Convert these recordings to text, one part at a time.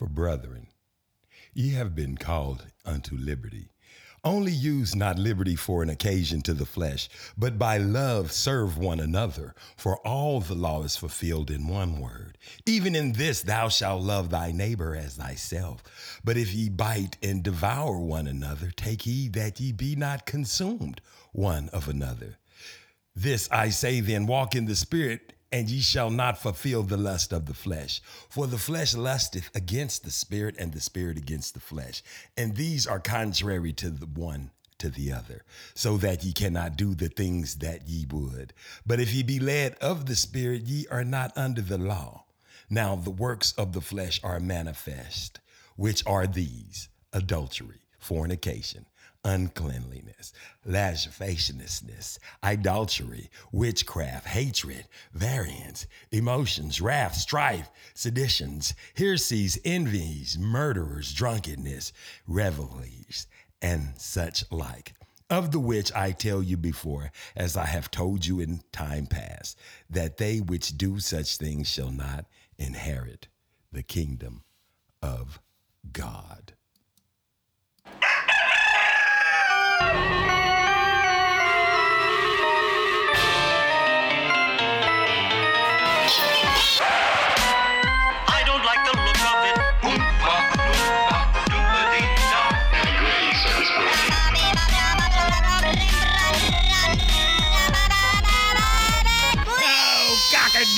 For brethren, ye have been called unto liberty. Only use not liberty for an occasion to the flesh, but by love serve one another. For all the law is fulfilled in one word. Even in this, thou shalt love thy neighbor as thyself. But if ye bite and devour one another, take heed that ye be not consumed one of another. This I say then walk in the Spirit, and ye shall not fulfill the lust of the flesh. For the flesh lusteth against the Spirit, and the Spirit against the flesh. And these are contrary to the one to the other, so that ye cannot do the things that ye would. But if ye be led of the Spirit, ye are not under the law. Now the works of the flesh are manifest, which are these adultery, fornication uncleanliness, lasciviousness, idolatry, witchcraft, hatred, variance, emotions, wrath, strife, seditions, heresies, envies, murderers, drunkenness, revelries, and such like. Of the which I tell you before, as I have told you in time past, that they which do such things shall not inherit the kingdom of God. I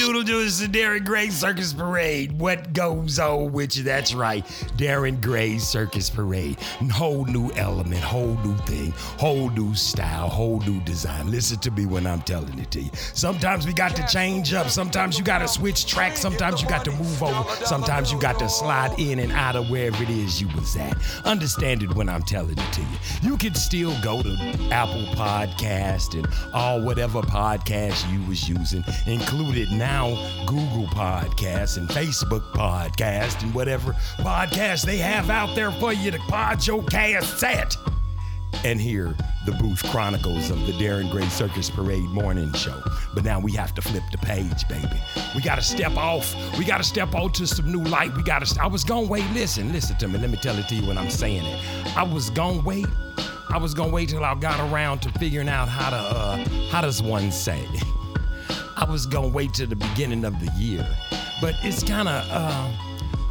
cock-a-doodle doo is the Darren Gray Circus Parade. What goes on with you? That's right, Darren Gray Circus Parade. Whole new element, whole new thing, whole new style, whole new design. Listen to me when I'm telling it to you. Sometimes we got to change up. Sometimes you got to switch tracks. Sometimes you got to move over. Sometimes you got to slide in and out of wherever it is you was at. Understand it when I'm telling it to you. You can still go to Apple Podcast and all whatever podcast you was using, included now Google Podcasts and Facebook Podcast and whatever podcast they have out there for you to pod your cast at and hear the Booth Chronicles of the Darren Gray Circus Parade morning show. But now we have to flip the page, baby. We got to step off. We got to step out to some new light. We got to. I was gonna wait. Listen, listen to me. Let me tell it to you when I'm saying it. I was gonna wait. I was gonna wait till I got around to figuring out how to. Uh, how does one say? I was gonna wait till the beginning of the year, but it's kind of. Uh,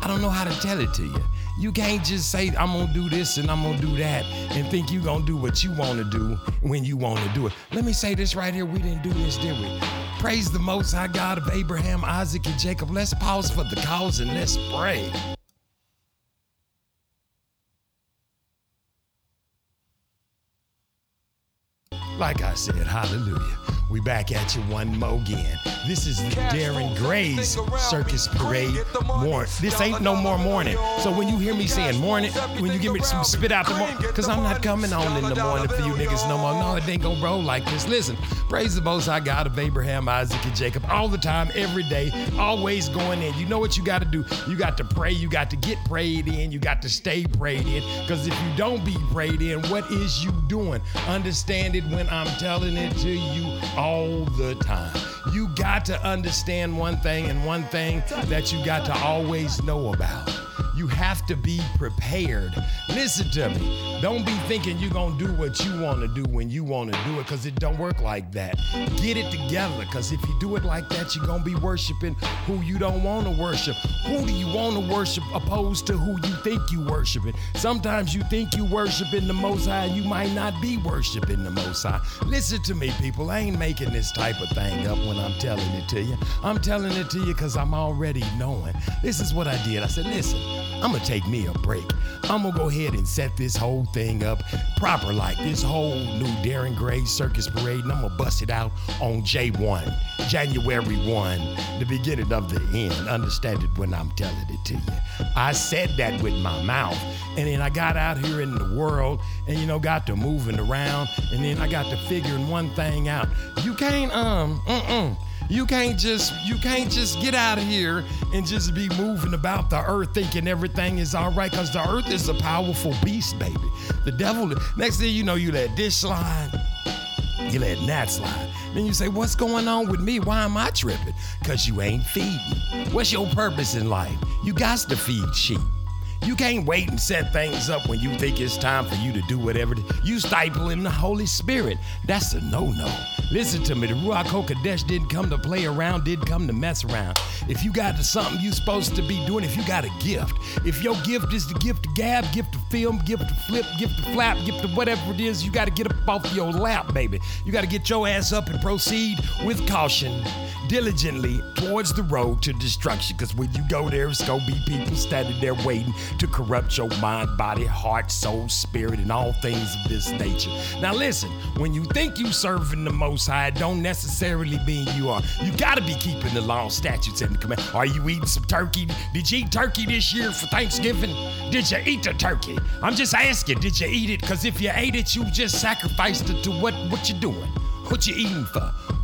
I don't know how to tell it to you. You can't just say I'm gonna do this and I'm gonna do that and think you're gonna do what you wanna do when you wanna do it. Let me say this right here. We didn't do this, did we? Praise the most high God of Abraham, Isaac, and Jacob. Let's pause for the cause and let's pray. Like I said, hallelujah. We back at you one more again. This is the Darren Gray's Circus Parade morning. This ain't no more morning. So when you hear me saying morning, when you give me some spit out the morning, because I'm not coming on in the morning for you niggas no more. No, it ain't gonna roll like this. Listen, praise the most high God of Abraham, Isaac, and Jacob all the time, every day, always going in. You know what you got to do? You got to pray. You got to get prayed in. You got to stay prayed in. Because if you don't be prayed in, what is you doing? Understand it when I'm telling it to you all the time. You got to understand one thing and one thing that you got to always know about. You have to be prepared. Listen to me. Don't be thinking you're going to do what you want to do when you want to do it because it don't work like that. Get it together because if you do it like that, you're going to be worshiping who you don't want to worship. Who do you want to worship opposed to who you think you worshiping? Sometimes you think you worshiping the Most High, you might not be worshiping the Most High. Listen to me, people. I ain't making this type of thing up when I'm telling it to you. I'm telling it to you because I'm already knowing. This is what I did. I said, listen, I'm to take me a break. I'm to go ahead and set this whole thing up proper like this whole new Darren Gray Circus Parade, and I'm to bust it out on J1, January 1, the beginning of the end. Understand it when I'm telling it to you. I said that with my mouth, and then I got out here in the world and, you know, got to moving around, and then I got to figuring one thing out. You can't, um, mm-mm. You can't just you can't just get out of here and just be moving about the earth thinking everything is all right because the earth is a powerful beast, baby. The devil. Next thing you know, you let this slide. You let that slide. Then you say, What's going on with me? Why am I tripping? Because you ain't feeding. What's your purpose in life? You got to feed sheep. You can't wait and set things up when you think it's time for you to do whatever. You stifle in the Holy Spirit. That's a no-no. Listen to me. The Ruach HaKodesh didn't come to play around, didn't come to mess around. If you got something you're supposed to be doing, if you got a gift, if your gift is the gift to gab, gift to film, gift to flip, gift to flap, gift to whatever it is, you got to get up off your lap, baby. You got to get your ass up and proceed with caution, diligently towards the road to destruction. Because when you go there, it's going to be people standing there waiting to corrupt your mind, body, heart, soul, spirit, and all things of this nature. Now, listen, when you think you're serving the Most High, don't necessarily mean you are. You got to be keeping the law, statutes, and the command. Are you eating some turkey? Did you eat turkey this year for Thanksgiving? Did you eat the turkey? I'm just asking, did you eat it? Because if you ate it, you just sacrificed it to what, what you're doing. What you eating for?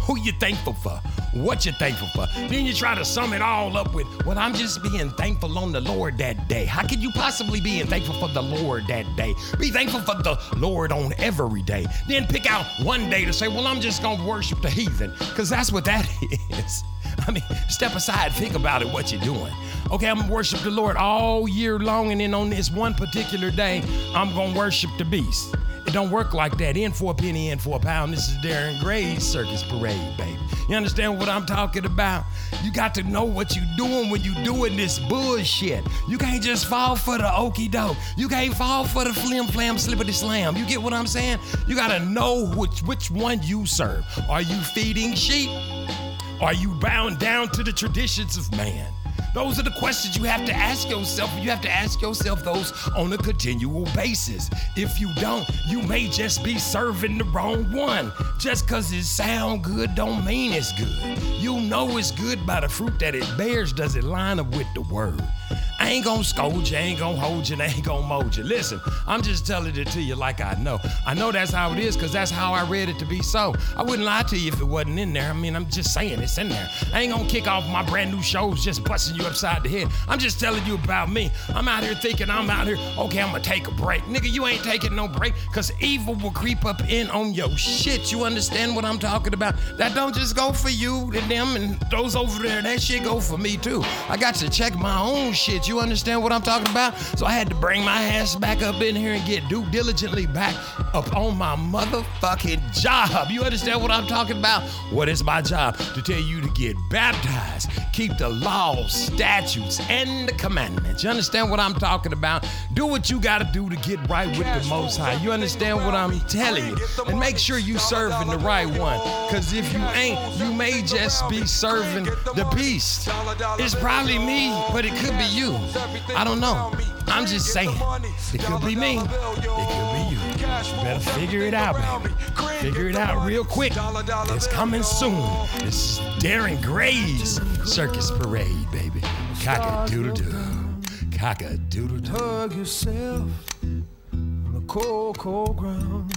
Who you thankful for? What you thankful for? Then you try to sum it all up with, well, I'm just being thankful on the Lord that day. How could you possibly be thankful for the Lord that day? Be thankful for the Lord on every day. Then pick out one day to say, well, I'm just gonna worship the heathen, because that's what that is. I mean, step aside, think about it, what you're doing. Okay, I'm gonna worship the Lord all year long, and then on this one particular day, I'm gonna worship the beast. It don't work like that. In for a penny, in for a pound. This is Darren Gray's Circus Parade, baby. You understand what I'm talking about? You got to know what you're doing when you doing this bullshit. You can't just fall for the okey doke. You can't fall for the flim flam slippity slam. You get what I'm saying? You gotta know which which one you serve. Are you feeding sheep? Are you bound down to the traditions of man? Those are the questions you have to ask yourself. You have to ask yourself those on a continual basis. If you don't, you may just be serving the wrong one. Just because it sound good don't mean it's good. You know it's good by the fruit that it bears. Does it line up with the word? I ain't gonna scold you, I ain't gonna hold you, and I ain't gonna mold you. Listen, I'm just telling it to you like I know. I know that's how it is because that's how I read it to be so. I wouldn't lie to you if it wasn't in there. I mean, I'm just saying it's in there. I ain't gonna kick off my brand new shows just busting you upside the head. I'm just telling you about me. I'm out here thinking I'm out here, okay, I'm gonna take a break. Nigga, you ain't taking no break because evil will creep up in on your shit. You understand what I'm talking about? That don't just go for you and them and those over there. That shit go for me too. I got to check my own shit. You understand what I'm talking about? So I had to bring my ass back up in here and get due diligently back up on my motherfucking job. You understand what I'm talking about? What is my job? To tell you to get baptized, keep the laws, statutes, and the commandments. You understand what I'm talking about? Do what you gotta do to get right with the Most High. You understand what I'm telling you? And make sure you serving the right one. Cause if you ain't, you may just be serving the beast. It's probably me, but it could be you. I don't know. I'm just saying. It could be me. It could be you. You better figure it out, baby. Figure it out real quick. It's coming soon. This is Darren Gray's Circus Parade, baby. Cock a doodle doo. Cock a doodle doo. hug yourself on the cold, cold ground.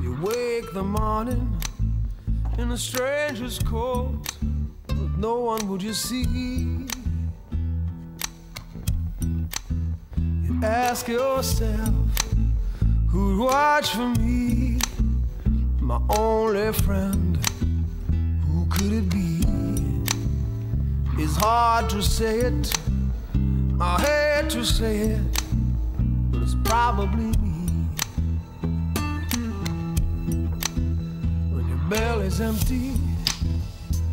You wake the morning in a stranger's coat, but no one would you see. Ask yourself, who'd watch for me? My only friend, who could it be? It's hard to say it. I hate to say it, but it's probably me. When your belly's empty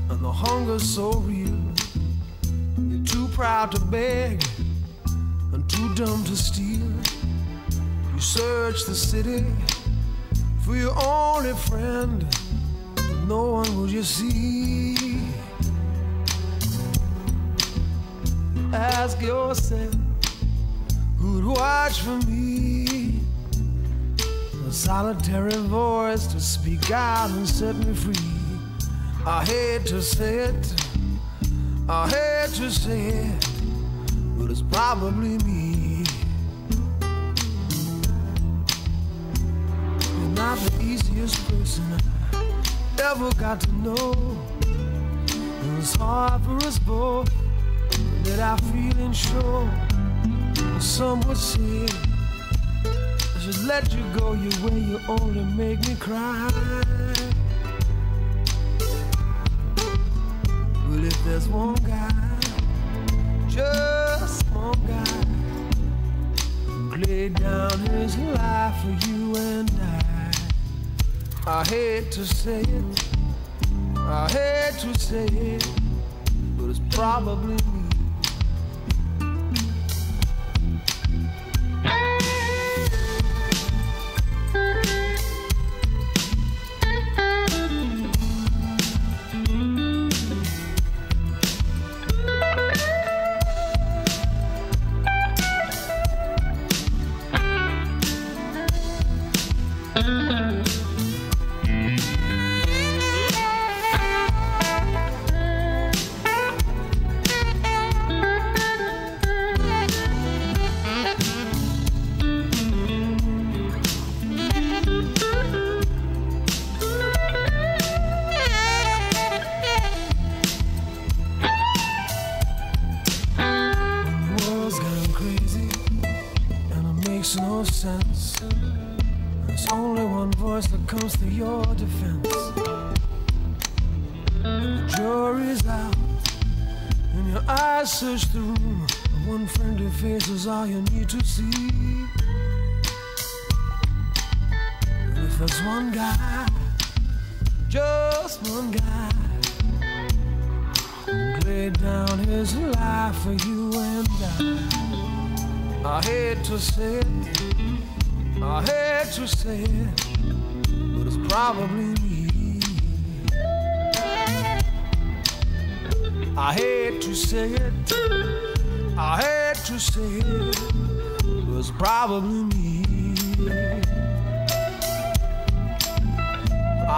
and the hunger's so real, you're too proud to beg too dumb to steal. You search the city for your only friend, but no one will you see. Ask yourself who'd watch for me. A solitary voice to speak out and set me free. I hate to say it, I hate to say it, but it's probably me. Not the easiest person I ever got to know. It was hard for us both that I feeling sure. Some would say I should let you go your way. You only make me cry. But if there's one guy, just one guy, who laid down his life for you and I. I hate to say it, I hate to say it, but it's probably me.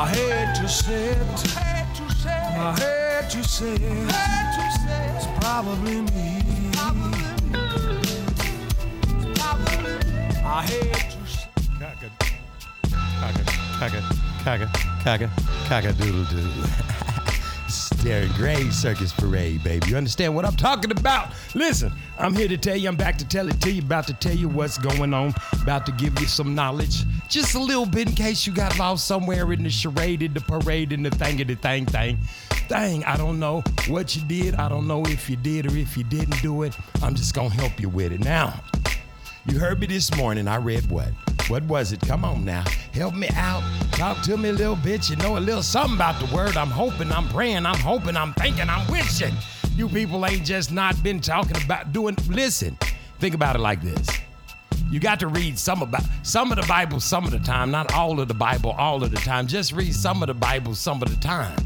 I hate to say it. I hate to say it. It's probably me. I hate to say Caga, caga, caga, caga, caga, doodle doo. Darren Gray Circus Parade, baby. You understand what I'm talking about? Listen, I'm here to tell you, I'm back to tell it to you, about to tell you what's going on, about to give you some knowledge. Just a little bit in case you got lost somewhere in the charade, in the parade, in the thing of the thing thing. Thing, I don't know what you did. I don't know if you did or if you didn't do it. I'm just gonna help you with it. Now, you heard me this morning. I read what? What was it? Come on now. Help me out. Talk to me a little bit. You know a little something about the word. I'm hoping, I'm praying, I'm hoping, I'm thinking, I'm wishing. You people ain't just not been talking about doing. Listen, think about it like this. You got to read some about some of the Bible some of the time, not all of the Bible all of the time. Just read some of the Bible some of the time.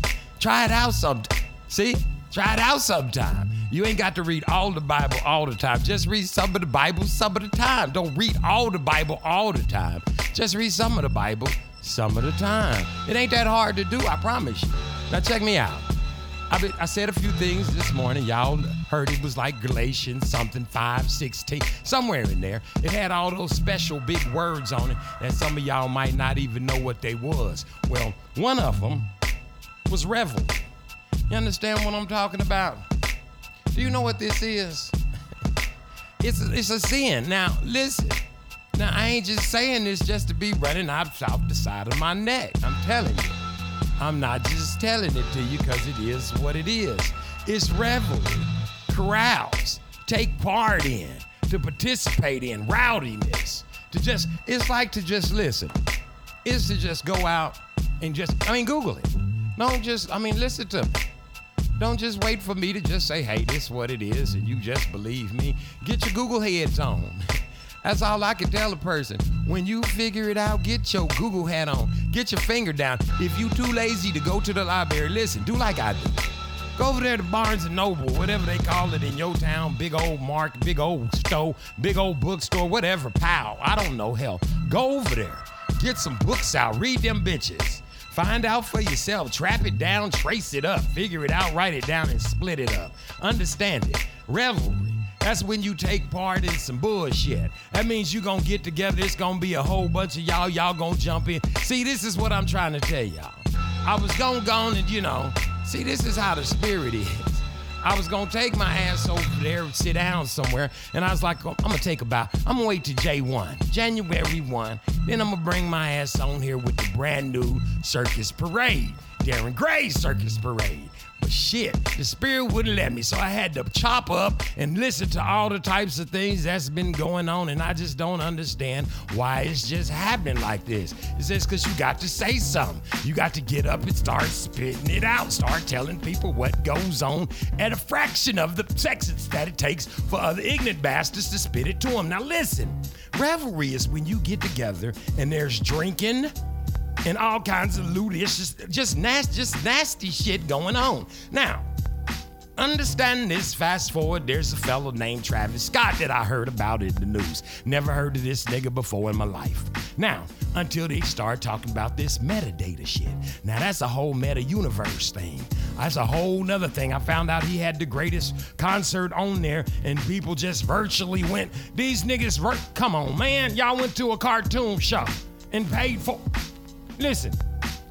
Try it out sometime. See? Try it out sometime. You ain't got to read all the Bible all the time. Just read some of the Bible some of the time. Don't read all the Bible all the time. Just read some of the Bible some of the time. It ain't that hard to do, I promise you. Now check me out. I, I said a few things this morning. Y'all heard it was like Galatians something 5, 16, somewhere in there. It had all those special big words on it that some of y'all might not even know what they was. Well, one of them was revel. You understand what I'm talking about? Do you know what this is? It's a, it's a sin. Now, listen. Now, I ain't just saying this just to be running out off the side of my neck. I'm telling you. I'm not just telling it to you because it is what it is. It's revelry, carouse, take part in, to participate in, rowdiness, to just, it's like to just listen. It's to just go out and just, I mean, Google it. Don't just, I mean, listen to me. Don't just wait for me to just say, hey, this is what it is, and you just believe me. Get your Google heads on. That's all I can tell a person. When you figure it out, get your Google hat on. Get your finger down. If you too lazy to go to the library, listen, do like I do. Go over there to Barnes and Noble, whatever they call it in your town, big old mark, big old store, big old bookstore, whatever, pal. I don't know, hell. Go over there. Get some books out. Read them bitches. Find out for yourself. Trap it down, trace it up, figure it out, write it down, and split it up. Understand it. Revelry, That's when you take part in some bullshit. That means you're gonna get together. It's gonna be a whole bunch of y'all. Y'all gonna jump in. See, this is what I'm trying to tell y'all. I was gonna go and you know, see, this is how the spirit is. I was gonna take my ass over there and sit down somewhere, and I was like, oh, I'm gonna take about, I'm gonna wait to J1, January 1, then I'm gonna bring my ass on here with the brand new Circus Parade, Darren Gray's Circus Parade. Shit, the spirit wouldn't let me, so I had to chop up and listen to all the types of things that's been going on, and I just don't understand why it's just happening like this. It's just because you got to say something. You got to get up and start spitting it out, start telling people what goes on at a fraction of the seconds that it takes for other ignorant bastards to spit it to them. Now listen, revelry is when you get together and there's drinking and all kinds of. It's just just nasty, just nasty shit going on. Now, understand this. Fast forward, there's a fellow named Travis Scott that I heard about in the news. Never heard of this nigga before in my life. Now, until they start talking about this metadata shit. Now that's a whole meta universe thing. That's a whole nother thing. I found out he had the greatest concert on there, and people just virtually went. These niggas, come on, man, y'all went to a cartoon show and paid for. Listen,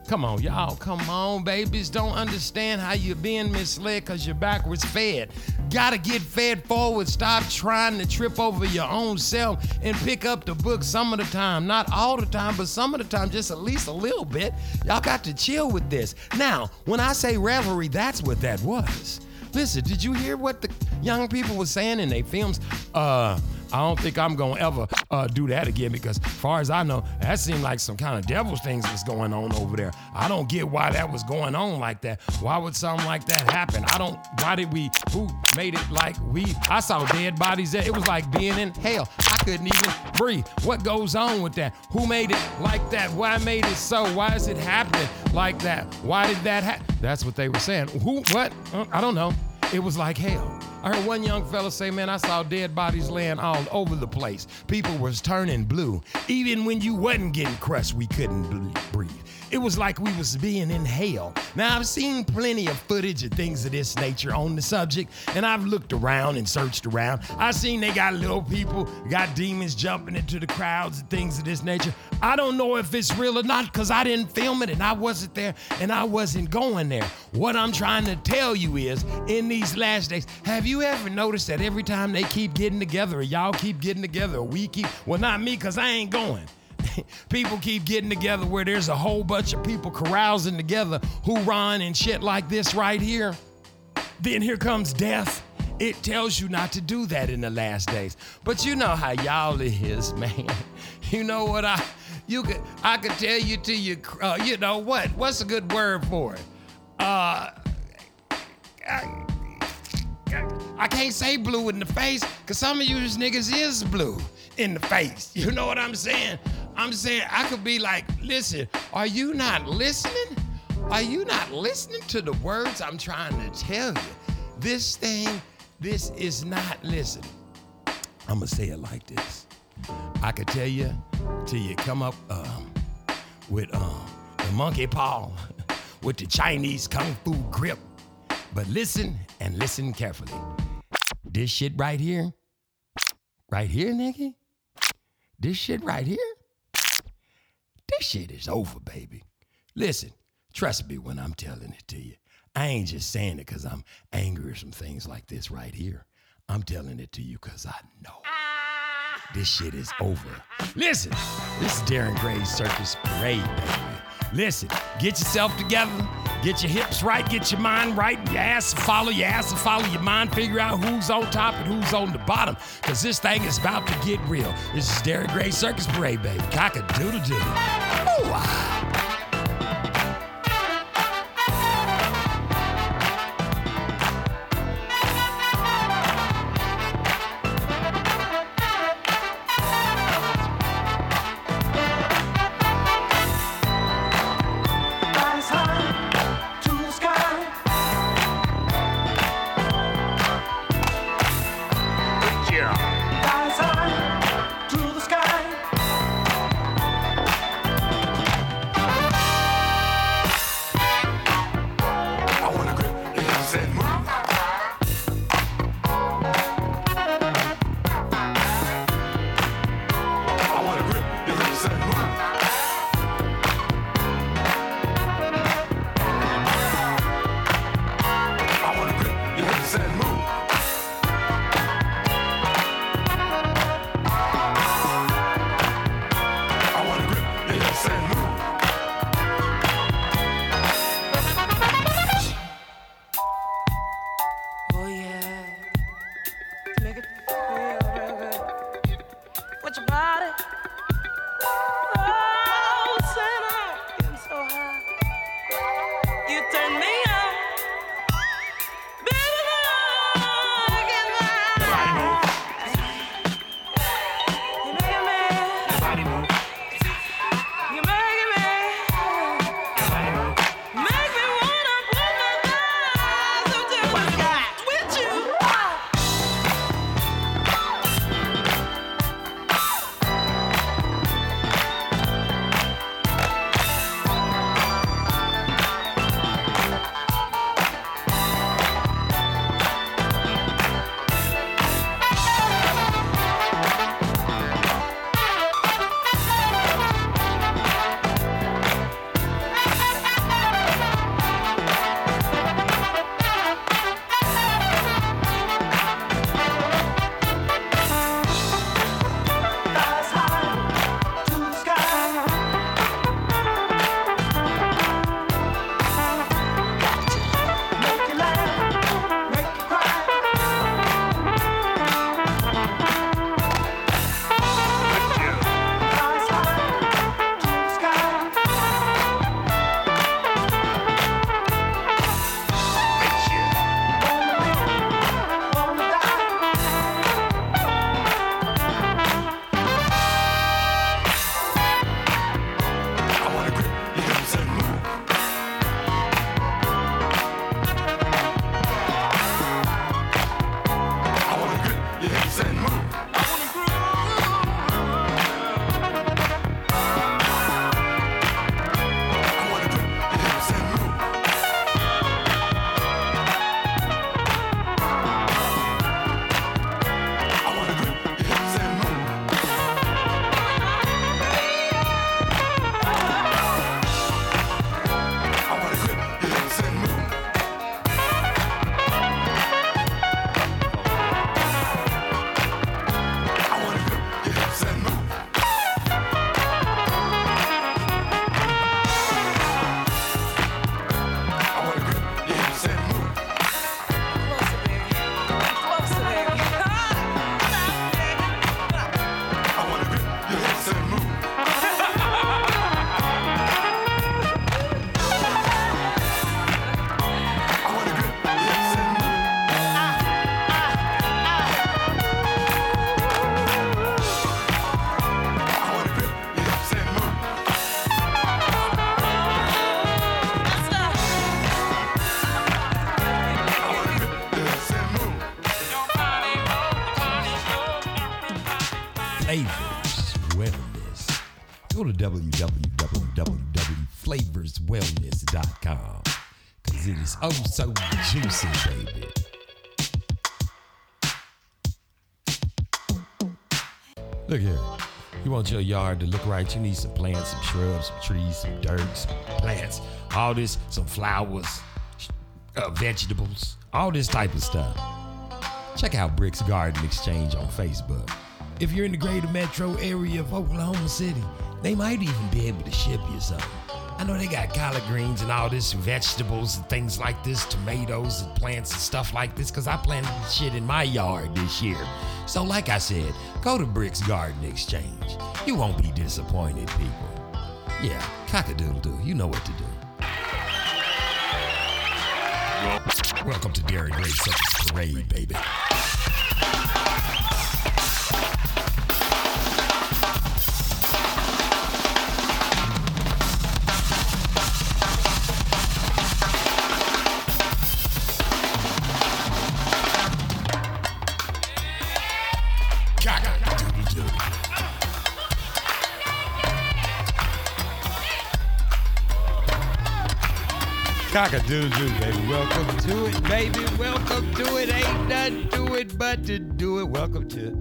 come on, y'all, come on, babies. Don't understand how you're being misled because you're backwards fed. Gotta get fed forward. Stop trying to trip over your own self and pick up the book some of the time. Not all the time, but some of the time, just at least a little bit. Y'all got to chill with this. Now, when I say revelry, that's what that was. Listen, did you hear what the young people were saying in their films? Uh, I don't think I'm gonna ever uh, do that again because, as far as I know, that seemed like some kind of devil's things was going on over there. I don't get why that was going on like that. Why would something like that happen? I don't. Why did we? Who made it like we? I saw dead bodies there. It was like being in hell. I couldn't even breathe. What goes on with that? Who made it like that? Why made it so? Why is it happening like that? Why did that happen? That's what they were saying. Who? What? Uh, I don't know. It was like hell. I heard one young fella say, man, I saw dead bodies laying all over the place. People was turning blue. Even when you wasn't getting crushed, we couldn't breathe. It was like we was being in hell. Now I've seen plenty of footage of things of this nature on the subject, and I've looked around and searched around. I've seen they got little people, got demons jumping into the crowds and things of this nature. I don't know if it's real or not because I didn't film it and I wasn't there and I wasn't going there. What I'm trying to tell you is, in these last days, have you ever noticed that every time they keep getting together, or y'all keep getting together, or we keep, well, not me because I ain't going. People keep getting together where there's a whole bunch of people carousing together who run and shit like this right here. Then here comes death. It tells you not to do that in the last days. But you know how y'all is, man. You know what I you could I could tell you to you uh, you know what? What's a good word for it? Uh I, I can't say blue in the face because some of you niggas is blue in the face. You know what I'm saying? I'm saying I could be like, listen, are you not listening? Are you not listening to the words I'm trying to tell you? This thing, this is not, listening. I'm gonna say it like this. I could tell you till you come up um, with um, the monkey paw, with the Chinese kung fu grip. But listen and listen carefully. This shit right here, right here, nigga, this shit right here, this shit is over, baby. Listen, trust me when I'm telling it to you. I ain't just saying it because I'm angry or some things like this right here. I'm telling it to you because I know this shit is over. Listen, this is Darren Gray's Circus Parade, baby. Listen, get yourself together, get your hips right, get your mind right, your ass to follow, your ass to follow your mind, figure out who's on top and who's on the bottom, because this thing is about to get real. This is Darren Gray Circus Parade, baby. Cock a doodle doodle. Ooh, ah. Go to www.flavorswellness.com because it is oh so juicy, baby. Look here. You want your yard to look right, you need some plants, some shrubs, some trees, some dirt, some plants, all this, some flowers, uh, vegetables, all this type of stuff. Check out Bricks Garden Exchange on Facebook. If you're in the greater metro area of Oklahoma City, they might even be able to ship you some. I know they got collard greens and all this vegetables and things like this, tomatoes and plants and stuff like this, because I planted shit in my yard this year. So, like I said, go to Bricks Garden Exchange. You won't be disappointed, people. Yeah, cockadoodle doo, you know what to do. Welcome to Darren Gray Circus Parade, baby. Cock-a-doodle-doo, baby. Welcome to it, baby. Welcome to it. Ain't nothing to it but to do it. Welcome to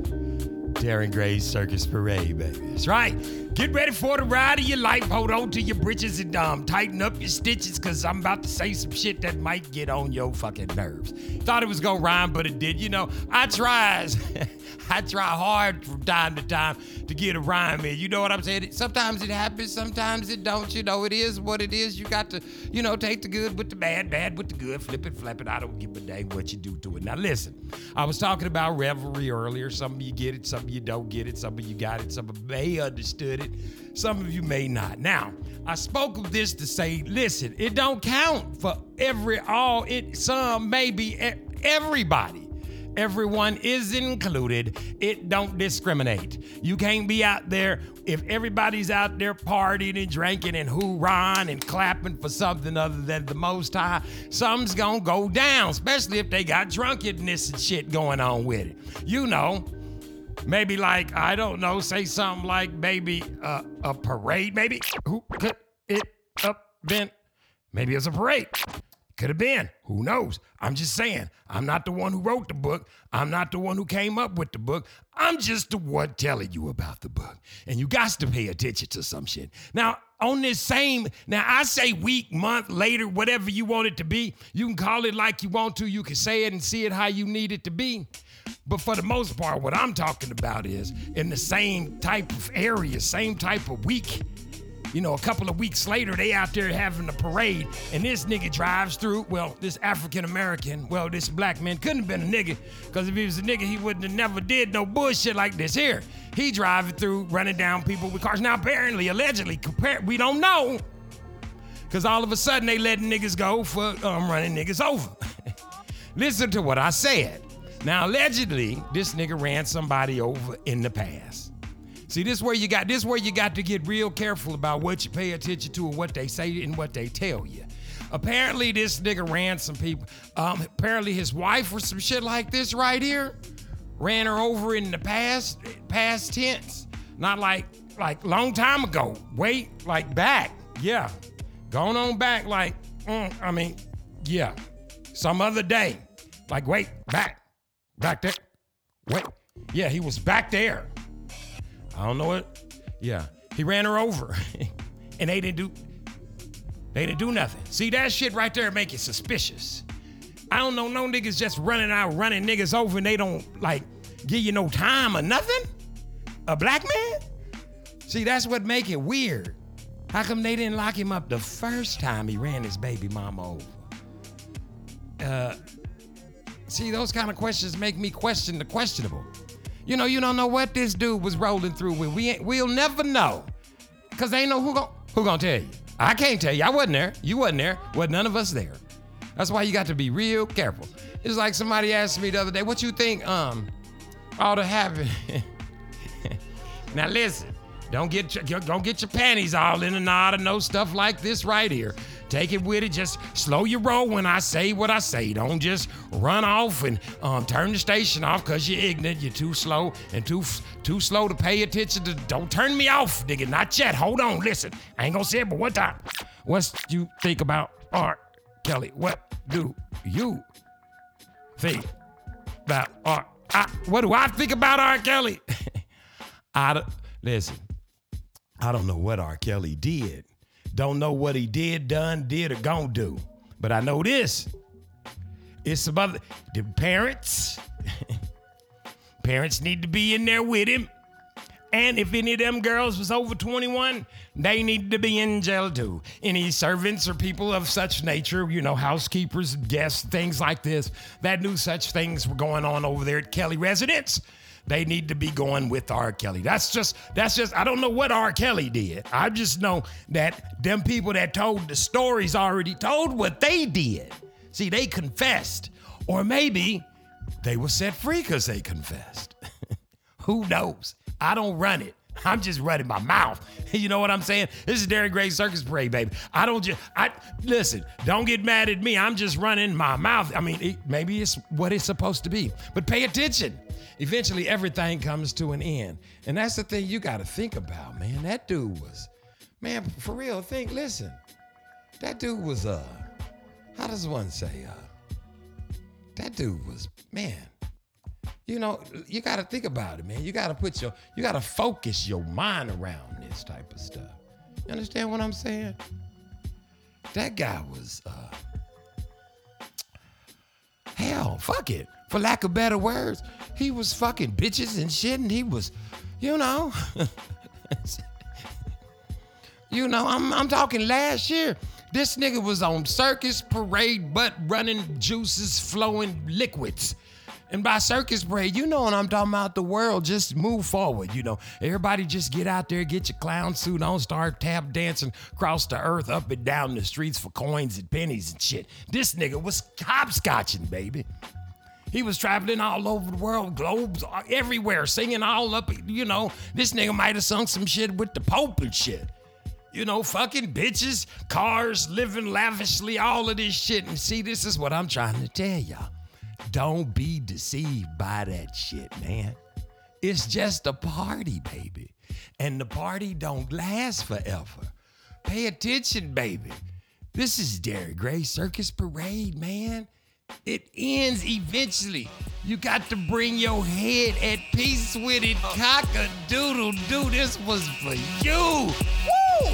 Darren Gray's Circus Parade, baby. That's right. Get ready for the ride of your life. Hold on to your britches and um, tighten up your stitches, cause I'm about to say some shit that might get on your fucking nerves. Thought it was gonna rhyme, but it did. You know, I tries. I try hard from time to time to get a rhyme in. You know what I'm saying? Sometimes it happens, sometimes it don't. You know, it is what it is. You got to, you know, take the good with the bad, bad with the good, flip it, flap it. I don't give a dang what you do to it. Now listen, I was talking about revelry earlier. Some of you get it, some of you don't get it, some of you got it, some of you may understood it, some of you may not. Now, I spoke of this to say, listen, it don't count for every all it some maybe everybody. Everyone is included. It don't discriminate. You can't be out there if everybody's out there partying and drinking and hoorahing and clapping for something other than the Most High. Something's gonna go down, especially if they got drunkenness and shit going on with it. You know, maybe like I don't know, say something like maybe uh, a parade. Maybe who could it have been? Maybe it's a parade. Could have been. Who knows? I'm just saying. I'm not the one who wrote the book. I'm not the one who came up with the book. I'm just the one telling you about the book. And you got to pay attention to some shit. Now, on this same, now I say week, month, later, whatever you want it to be. You can call it like you want to. You can say it and see it how you need it to be. But for the most part, what I'm talking about is in the same type of area, same type of week. You know, a couple of weeks later, they out there having a parade, and this nigga drives through. Well, this African American, well, this black man couldn't have been a nigga, because if he was a nigga, he wouldn't have never did no bullshit like this here. He driving through, running down people with cars. Now, apparently, allegedly, we don't know, because all of a sudden they letting niggas go for um, running niggas over. Listen to what I said. Now, allegedly, this nigga ran somebody over in the past. See, this where you got this where you got to get real careful about what you pay attention to and what they say and what they tell you. Apparently, this nigga ran some people. Um, apparently, his wife or some shit like this right here ran her over in the past, past tense. Not like like long time ago. Wait, like back. Yeah, going on back. Like, mm, I mean, yeah, some other day. Like, wait, back, back there. Wait, yeah, he was back there. I don't know what. Yeah, he ran her over, and they didn't do. They didn't do nothing. See that shit right there make you suspicious. I don't know no niggas just running out running niggas over and they don't like give you no time or nothing. A black man? See, that's what make it weird. How come they didn't lock him up the first time he ran his baby mama over? Uh, see, those kind of questions make me question the questionable. You know, you don't know what this dude was rolling through with. We ain't, we'll never know, cause ain't no who gon' who gonna tell you. I can't tell you. I wasn't there. You wasn't there. Wasn't none of us there. That's why you got to be real careful. It's like somebody asked me the other day, "What you think um ought to happen?" now listen, don't get your, don't get your panties all in a knot or no stuff like this right here. Take it with it. Just slow your roll when I say what I say. Don't just run off and um, turn the station off because you're ignorant. You're too slow and too too slow to pay attention to. Don't turn me off, nigga. Not yet. Hold on. Listen. I ain't gonna say it, but one time. What you think about R. Kelly? What do you think about R. I, what do I think about R. Kelly? I listen. I don't know what R. Kelly did. Don't know what he did, done, did, or gonna do. But I know this. It's about the parents. parents need to be in there with him. And if any of them girls was over 21, they need to be in jail too. Any servants or people of such nature, you know, housekeepers, guests, things like this, that knew such things were going on over there at Kelly residence, they need to be going with R. Kelly. That's just, that's just, I don't know what R. Kelly did. I just know that them people that told the stories already told what they did. See, they confessed. Or maybe they were set free because they confessed. Who knows? I don't run it. I'm just running my mouth. You know what I'm saying? This is Darren Gray Circus Parade, baby. I don't just, I listen. Don't get mad at me. I'm just running my mouth. I mean, it, maybe it's what it's supposed to be, but pay attention. Eventually, everything comes to an end, and that's the thing you got to think about, man. That dude was, man, for real. Think, listen. That dude was, uh, how does one say, uh, that dude was, man you know, you got to think about it, man. You got to put your, you got to focus your mind around this type of stuff. You understand what I'm saying? That guy was, uh, hell, fuck it. For lack of better words, he was fucking bitches and shit, and he was, you know, you know, I'm, I'm talking last year. This nigga was on circus parade, butt running, juices flowing, liquids. And by circus parade, you know what I'm talking about. The world just move forward. You know, everybody just get out there, get your clown suit on, start tap dancing across the earth, up and down the streets for coins and pennies and shit. This nigga was hopscotching, baby. He was traveling all over the world, globes uh, everywhere, singing all up. You know, this nigga might have sung some shit with the Pope and shit. You know, fucking bitches, cars, living lavishly, all of this shit. And see, this is what I'm trying to tell y'all. Don't be deceived by that shit, man. It's just a party, baby. And the party don't last forever. Pay attention, baby. This is Darren Gray Circus Parade, man. It ends eventually. You got to bring your head at peace with it. Cock a doodle doo. This was for you. Woo!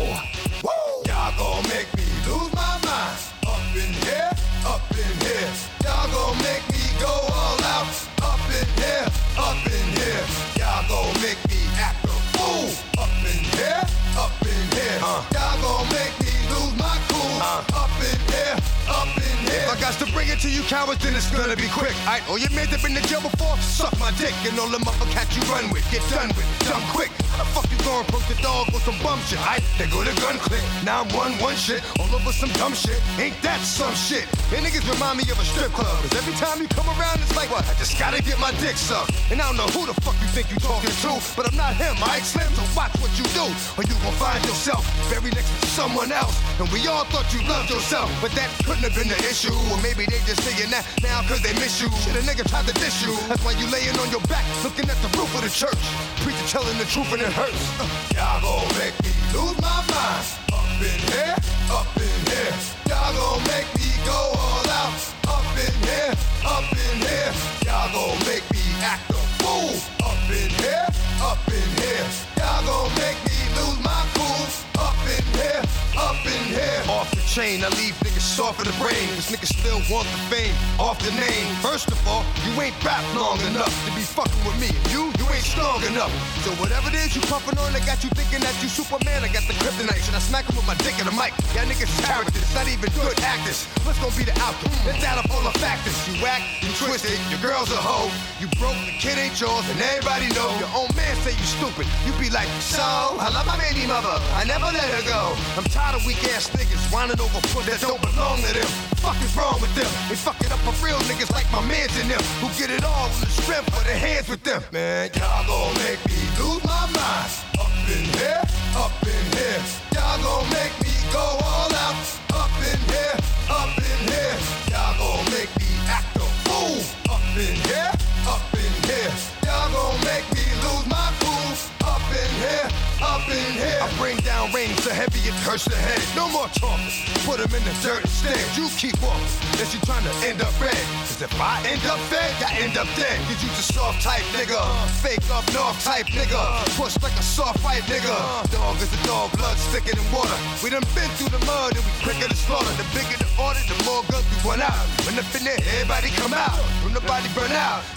Woo! Y'all gonna make me lose my mind. Up in here, up in here. Y'all gonna make me go all out. Up in here, up in here. Y'all gon' make me act a fool. Up in here, up in here. Uh. Y'all gon' make me lose my cool. Uh. Up in here, up in here. If I got to bring it to you cowards, then it's gonna be quick. All your men have been in jail before, suck my dick. And all the motherfuckers you run with, get done with, done quick. How the fuck you gonna approach the dog with some bum shit? I they go to gun click. Now I'm one one shit, all over some dumb shit. Ain't that some shit? And niggas remind me of a strip club. Cause every time you come around, it's like, what? I just gotta get my dick sucked. And I don't know who the fuck you think you talking to, but I'm not him, I Slim, so watch what you do. Or you gon' find yourself buried next to someone else. And we all thought you loved yourself, but that couldn't have been the issue. Or maybe they just saying that now cause they miss you. Shit, a nigga tried to diss you. That's why you laying on your back, looking at the roof of the church. Preacher telling the truth and it hurts. Y'all gon' make me lose my mind. Up in here, up in here. Y'all gon' make me go all out. Up in here, up in here. Y'all gon' make me act a fool. Up in here, up in here. Y'all gon' make me lose my cool. Up in here, up in here. Off the chain, I leave niggas soft in the brain. Cause niggas still want the fame, off the name. First of all, you ain't rap long enough to be fucking with me. You, you ain't strong enough. So whatever it is you puffin' on, I got you thinking that you Superman. I got the kryptonite. Should I smack him with my dick in the mic? Y'all niggas characters, not even good actors. What's gonna be the outcome? It's out of all the factors. You whack, you twisted, your girl's a hoe. You broke, the kid ain't yours, and everybody know. Your own man say you stupid. You be like, so, I love my baby mother. I never let her go. I'm tired of weak ass niggas whining over that don't belong to them. Fuck is wrong with them? They fuck it up for real niggas like my mans in them who get it all on the strength of their hands with them. Man, y'all gon' make me lose my mind. Up in here, up in here. Y'all gon' make me go all out. Up in here, up in here. Y'all gon' make me act a fool. Up in here, up in here. Y'all gon' make me lose my cool. Up in here, up in here. I bring down rain so heavy it hurts the head. No more talking. Put 'em in the dirt instead. You keep walking. Unless you trying to end up red. Cause if I end up fed, I end up dead. Cause you the soft type nigga. Fake up north type nigga. Push like a soft white nigga. Dog is a dog, blood thicker than water. We done been through the mud and we quicker to slaughter. The bigger the order, the more guns we run out. When up in everybody come out. When the body burn out.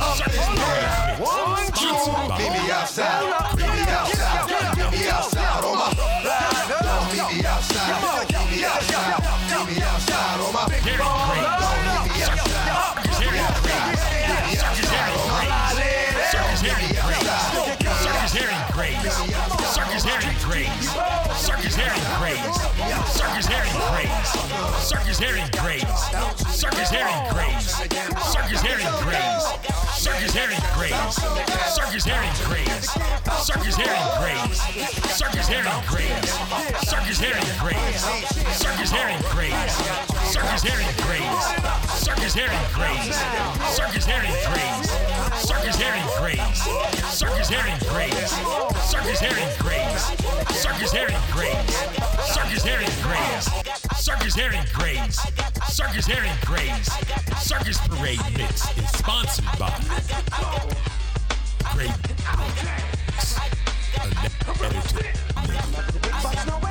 up. Me outside. Meet me outside. Meet me outside on my me outside. Meet me outside. Meet me outside on my me outside. Meet me outside. Circus Herring Graves. Circus Herring Graves. Circus Herring Graves. Circus Herring Graves. Circus Herring Graves. Herring Circus Herring Graves. Circus Herring Graves. Circus Herring Graves. Circus Herring Graves. Circus Herring Graves. Circus Herring Graves. Circus Herring Graves. Circus Herring Graves. Circus Herring Graves. Circus Herring Graves. Circus Herring Graves. Circus Herring Graves. Circus Harry Grays. Circus Harry Grays. Circus Harry Grays. Circus Parade Mix is sponsored by Great Editor.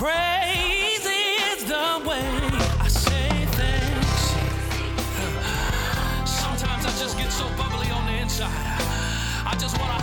Praise is the way I say. Sometimes I just get so bubbly on the inside. I just wanna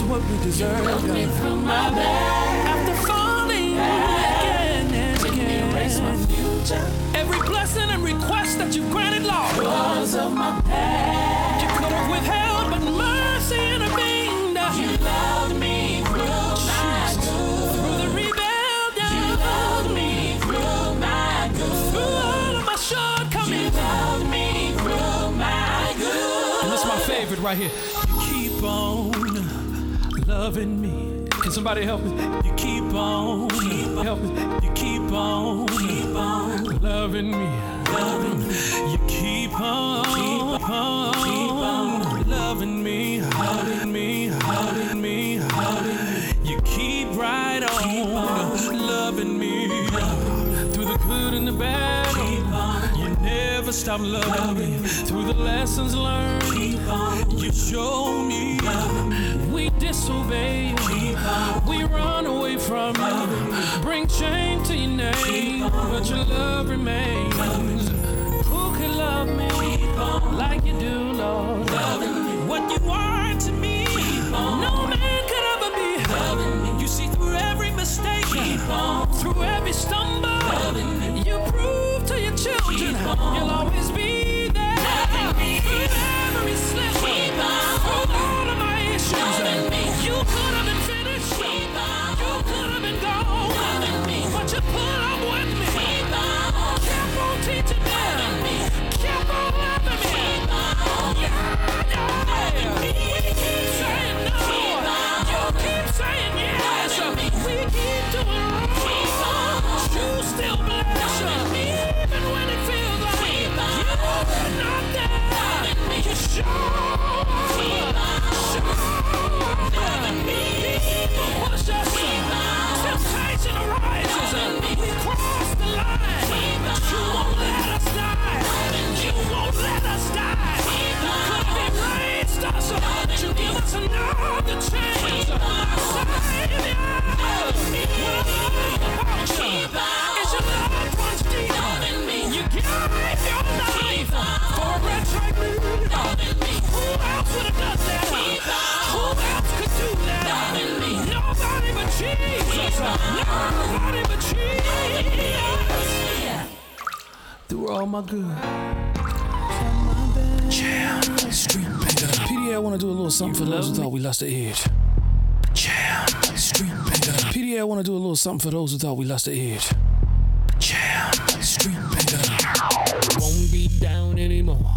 is what we deserve. You Love me through my bed. After falling yeah. again and Can again. Erase my future. Every blessing and request that you granted, Lord. Because of my past. You could have withheld, but mercy intervened. You loved me through my good. Through the rebellion. You loved me through my good. Through all of my shortcomings. You loved me through my good. And this is my favorite right here. You keep on loving me. Can somebody help me? You keep on, keep on helping. You keep on, keep on loving me. Loving. You keep on, keep on, keep on loving me, me, me, me. You keep right on, keep on loving me through the good and the bad. Keep on. You never stop loving me through the lessons learned. Keep on. You show me. Loving me disobey. We run away from you. Bring shame to your name, but your love remains. Who can love me like you do, Lord? What you are to me, no man could ever be. You see through every mistake, through every stumble. You prove to your children you'll always be we cross the line, Through all my good. Jam, street bender. PDA, I want to do a little something for those who thought we lost the edge. Jam, street bender. PDA, I want to do a little something for those who thought we lost the edge. Jam, street bender. I won't be down anymore.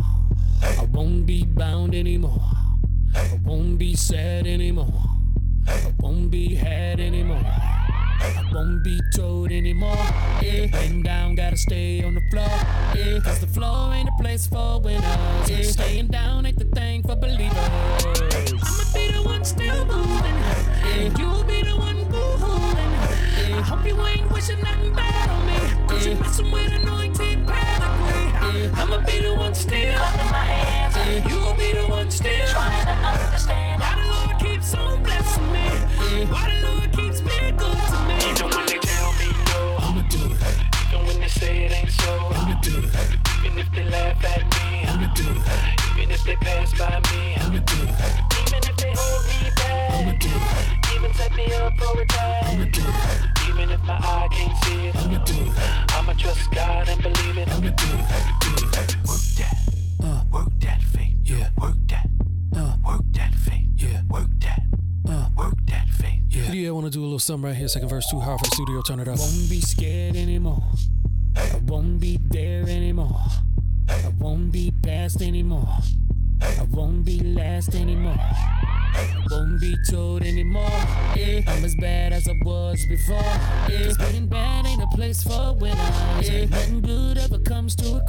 I won't be bound anymore. I won't be sad anymore. Won't be had anymore. I won't be told anymore. Yeah, laying down, gotta stay on the floor. Yeah, cause the floor ain't a place for winners. Yeah, staying down ain't the thing for believers. I'ma be the one still moving. Yeah, you'll be the one boo-hooing. Yeah, I hope you ain't wishing nothing bad on me. Cause you're messing with anointed pedigree. Yeah, I'ma be the one still. Yeah, you'll be the one still. Trying to understand. Why the Lord I'ma do it. even they say it ain't so, I'ma do it. even if they laugh at me, I'ma do it. even if they pass by me, I'ma do it. even if they hold me I'ma back, do it. even set me up for a I'ma do it. even if my eye can't see it, I'ma do it. I'ma trust God and believe it. I'ma do it. Do it. Work that, Uh, work that faith, yeah. work that, Uh, work that faith, yeah. work that, Uh, work that faith. yeah. Yeah, I wanna do a little something right here. Second verse, too hard for the studio. Turn it up. Won't be scared anymore. I won't be there anymore. I won't be past anymore. I won't be last anymore. I won't be told anymore. Yeah, I'm as bad as I was before. Yeah, 'cause being bad ain't a place for winners. Yeah, nothing good ever comes to a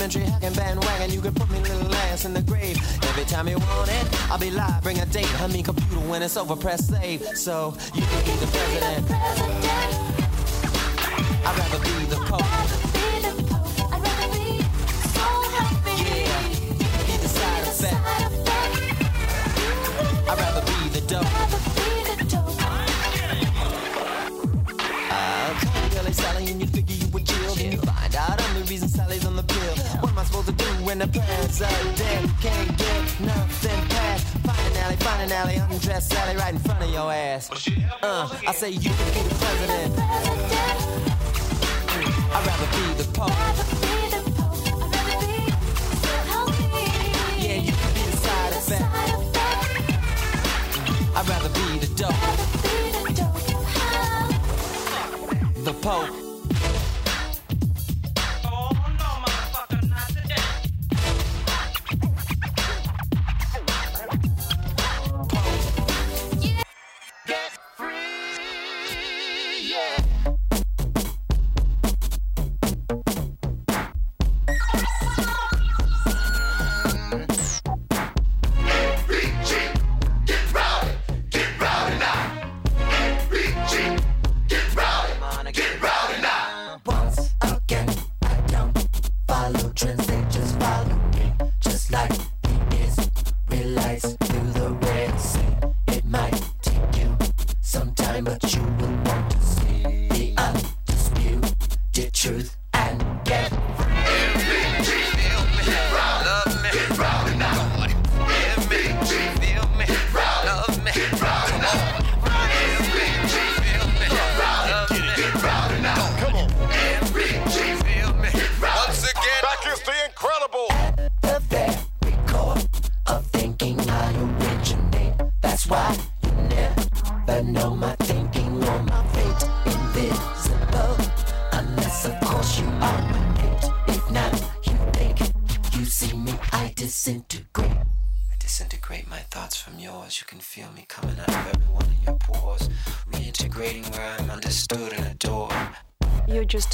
parliamentary hacking bandwagon. You can put me little ass in the grave. Every time you want it, I'll be live, bring a date. I mean computer when it's over, press save. So you can be the president. I'd rather be the pope. The parents are dead? Can't get nothing past. Find an alley, find an alley, undress Sally right in front of your ass. Uh, I say you can be the president. I'd rather be the pope. Yeah, you can be the side effect. I'd rather be the dope. The Pope.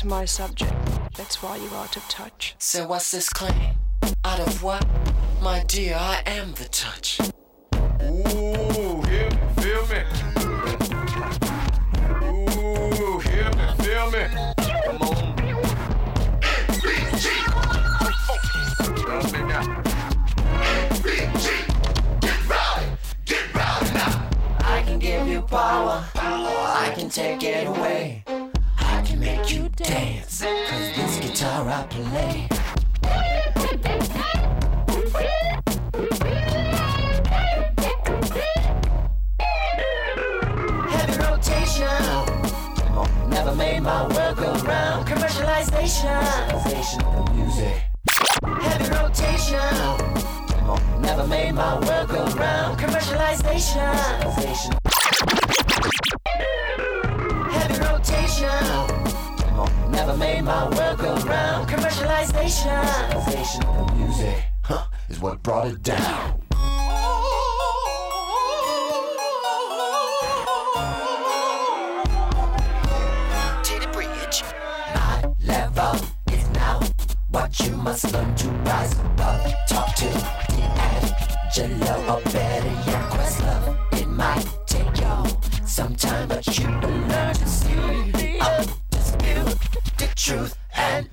You're my subject. That's why you're out of touch. So what's this claim? Out of what? My dear, I am the touch. Ooh, hear me, feel me. Ooh, hear me, feel me. Come on. Love me now. I can give you power, I can take it away. Dance, cause this guitar I play. Heavy rotation, never made my world go round. Commercialization, of music. Heavy rotation, never made my world go round. Commercialization, heavy rotation, never made my world go round. Commercialization, commercialization of the music, huh, is what brought it down. Titty bridge. My level is now what you must learn to rise above. Talk to D'Angelo or better yet, Questlove. It might take y'all some time, but you will learn to see the undisputed truth and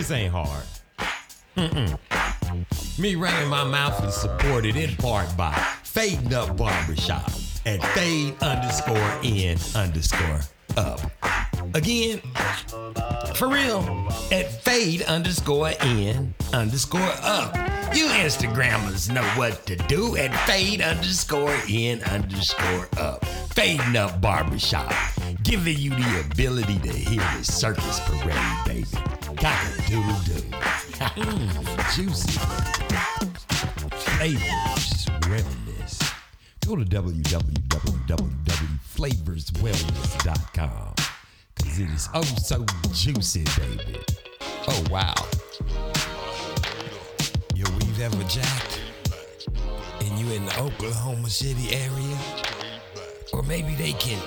This ain't hard. Mm-mm. Me running my mouth is supported in part by Fading Up Barbershop at fade underscore in underscore up. Again, for real, at fade underscore in underscore up. You Instagrammers know what to do at fade underscore in underscore up. Fading up barbershop, giving you the ability to hear the circus parade, baby. Cock a doodle doo. Mm, juicy. Flavors Wellness. Go to www.flavorswellness.com because it is oh so juicy, baby. Oh, wow. Your weave ever jacked? And you in the Oklahoma City area? Or maybe they can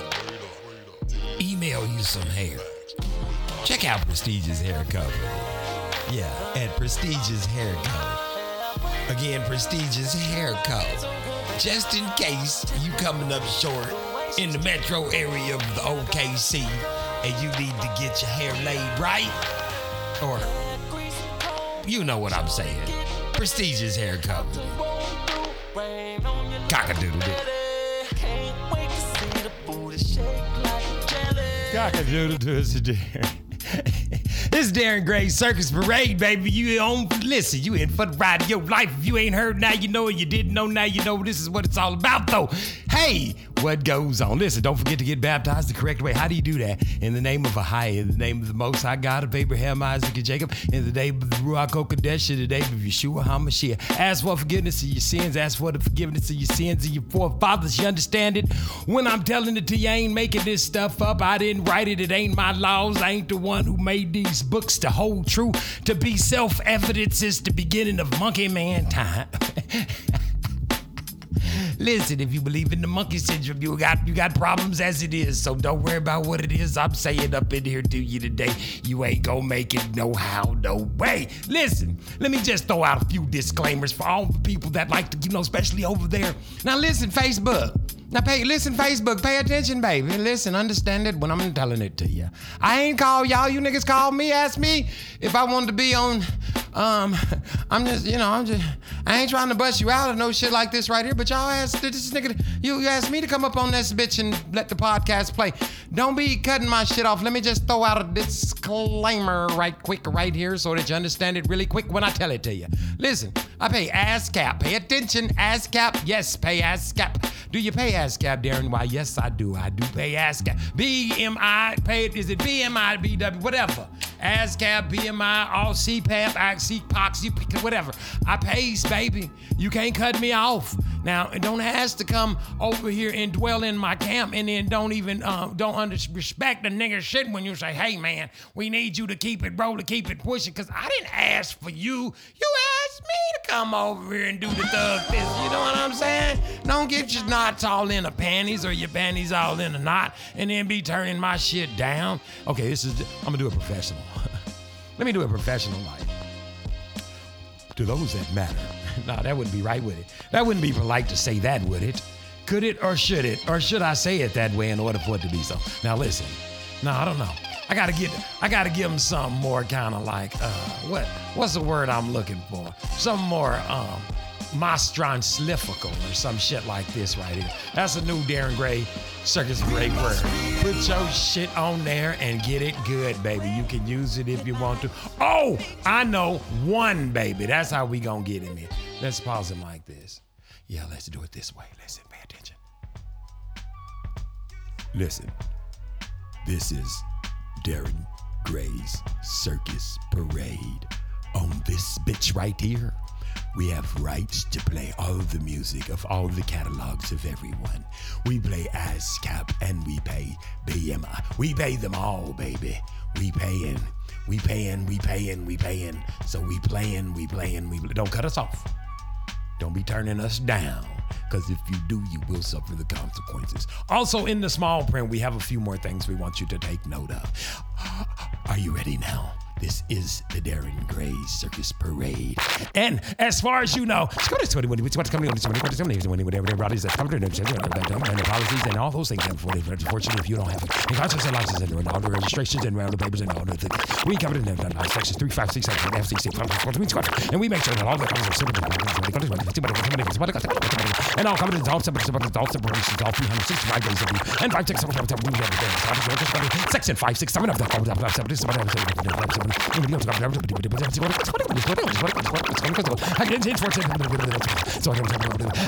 email you some hair. Check out Prestigious Hair Company. Yeah, at Prestigious Hair Co. Again, Prestigious Hair Co. Just in case you coming up short in the metro area of the OKC and you need to get your hair laid right, or you know what I'm saying. Prestigious Hair Company. Cockadoodle Cockadoodle doodle This is Darren Gray Circus Parade, baby. You on listen, you in for the ride of your life. If you ain't heard now, you know it. You didn't know now, you know this is what it's all about, though. Hey, what goes on? Listen, don't forget to get baptized the correct way. How do you do that? In the name of a high, in the name of the Most High God of Abraham, Isaac, and Jacob, in the name of the Ruach HaKodesh, in the name of Yeshua HaMashiach. Ask for forgiveness of your sins. Ask for the forgiveness of your sins of your forefathers. You understand it? When I'm telling it to you, I ain't making this stuff up. I didn't write it. It ain't my laws. I ain't the one who made these books to hold true. To be self-evident since the beginning of monkey man time. Listen, if you believe in the monkey syndrome, you got you got problems as it is. So don't worry about what it is I'm saying up in here to you today. You ain't gonna make it no how, no way. Listen, let me just throw out a few disclaimers for all the people that like to, you know, especially over there. Now listen, Facebook. Now pay listen, Facebook, pay attention, baby. Listen, understand it when I'm telling it to you. I ain't call y'all, you niggas call me, ask me if I wanted to be on um I'm just, you know, I'm just I ain't trying to bust you out or no shit like this right here, but y'all asked this nigga you, you asked me to come up on this bitch and let the podcast play. Don't be cutting my shit off. Let me just throw out a disclaimer right quick right here so that you understand it really quick when I tell it to you. Listen, I pay ASCAP. Pay attention, ASCAP. Yes, pay ASCAP. Do you pay ASCAP, Darren? Why, yes, I do. I do pay ASCAP. BMI, pay it. Is it BMI, BW, whatever? ASCAP, BMI, all CPAP, I CPOX, whatever. I pays, baby. You can't cut me off. Now, don't ask to come over here and dwell in my camp and then don't even uh, don't under- respect the nigger shit when you say, hey man, we need you to keep it bro, rolling, keep it pushing. Cause I didn't ask for you. You asked me to come over here and do the thug this. You know what I'm saying? Don't get your knots all in the panties or your panties all in a knot and then be turning my shit down. Okay, this is I'm gonna do a professional. Let me do a professional like. To those that matter. no, that wouldn't be right, would it? That wouldn't be polite to say that, would it? Could it or should it? Or should I say it that way in order for it to be so? Now listen. No, I don't know. I gotta get I gotta give them something more kind of like uh what what's the word I'm looking for? Some more um Mastron or some shit like this right here. That's a new Darren Gray Circus Parade word. Put your shit on there and get it good, baby. You can use it if you want to. Oh, I know one, baby. That's how we gonna get in. Let's pause it like this. Yeah, let's do it this way. Listen, pay attention. Listen, this is Darren Gray's Circus Parade. On this bitch right here, we have rights to play all the music of all the catalogs of everyone. We play ASCAP and we pay BMI. We pay them all, baby. We paying, we paying, we paying, we paying. So we playing, we playing, we play. don't cut us off. Don't be turning us down, because if you do, you will suffer the consequences. Also, in the small print, we have a few more things we want you to take note of. Are you ready now? This is the Darren Gray Circus Parade. And as far as you know, the policies and all those things. Unfortunately, if you don't have it, and contracts and and all the registrations and around the papers and all the things, we cover it in uh, sections 3, 5, 6, 7, FCC, and we make sure that all the comes are. And all covenants, all separate, all separations, all 365 days of you, and 5, 6, 7, 8, 9, 10, Section 5, 6, 7 of the code of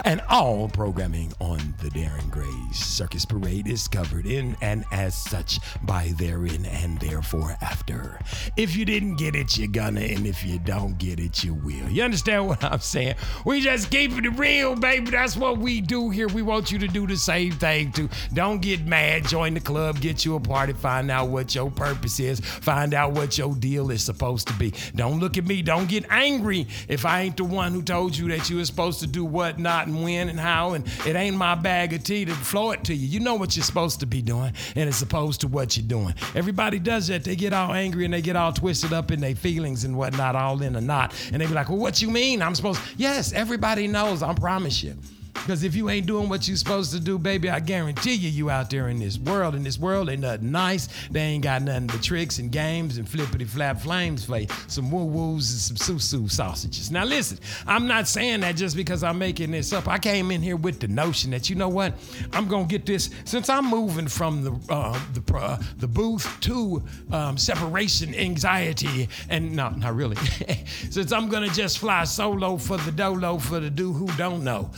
and all programming on the Darren Gray Circus Parade is covered in and as such by therein and therefore after. If you didn't get it, you're gonna, and if you don't get it, you will. You understand what I'm saying? We just keep it real, baby. That's what we do here. We want you to do the same thing too. Don't get mad. Join the club. Get you a party. Find out what your purpose is. Find out what your deal is supposed to be. Don't look at me. Don't get angry if I ain't the one who told you that you were supposed to do what, not, and when, and how. And it ain't my bag of tea to flow it to you. You know what you're supposed to be doing, and it's opposed to what you're doing. Everybody does that. They get all angry and they get all twisted up in their feelings and whatnot, all in a knot. And they be like, well, what you mean? I'm supposed, yes, everybody knows. I promise you. Because if you ain't doing what you're supposed to do, baby, I guarantee you, you out there in this world. In this world, ain't nothing nice. They ain't got nothing but tricks and games and flippity flap flames for. Some woo woos and some susu sausages. Now, listen, I'm not saying that just because I'm making this up. I came in here with the notion that, you know what? I'm going to get this. Since I'm moving from the, uh, the, uh, the booth to um, separation anxiety, and no, not really. Since I'm going to just fly solo for the dolo for the dude who don't know.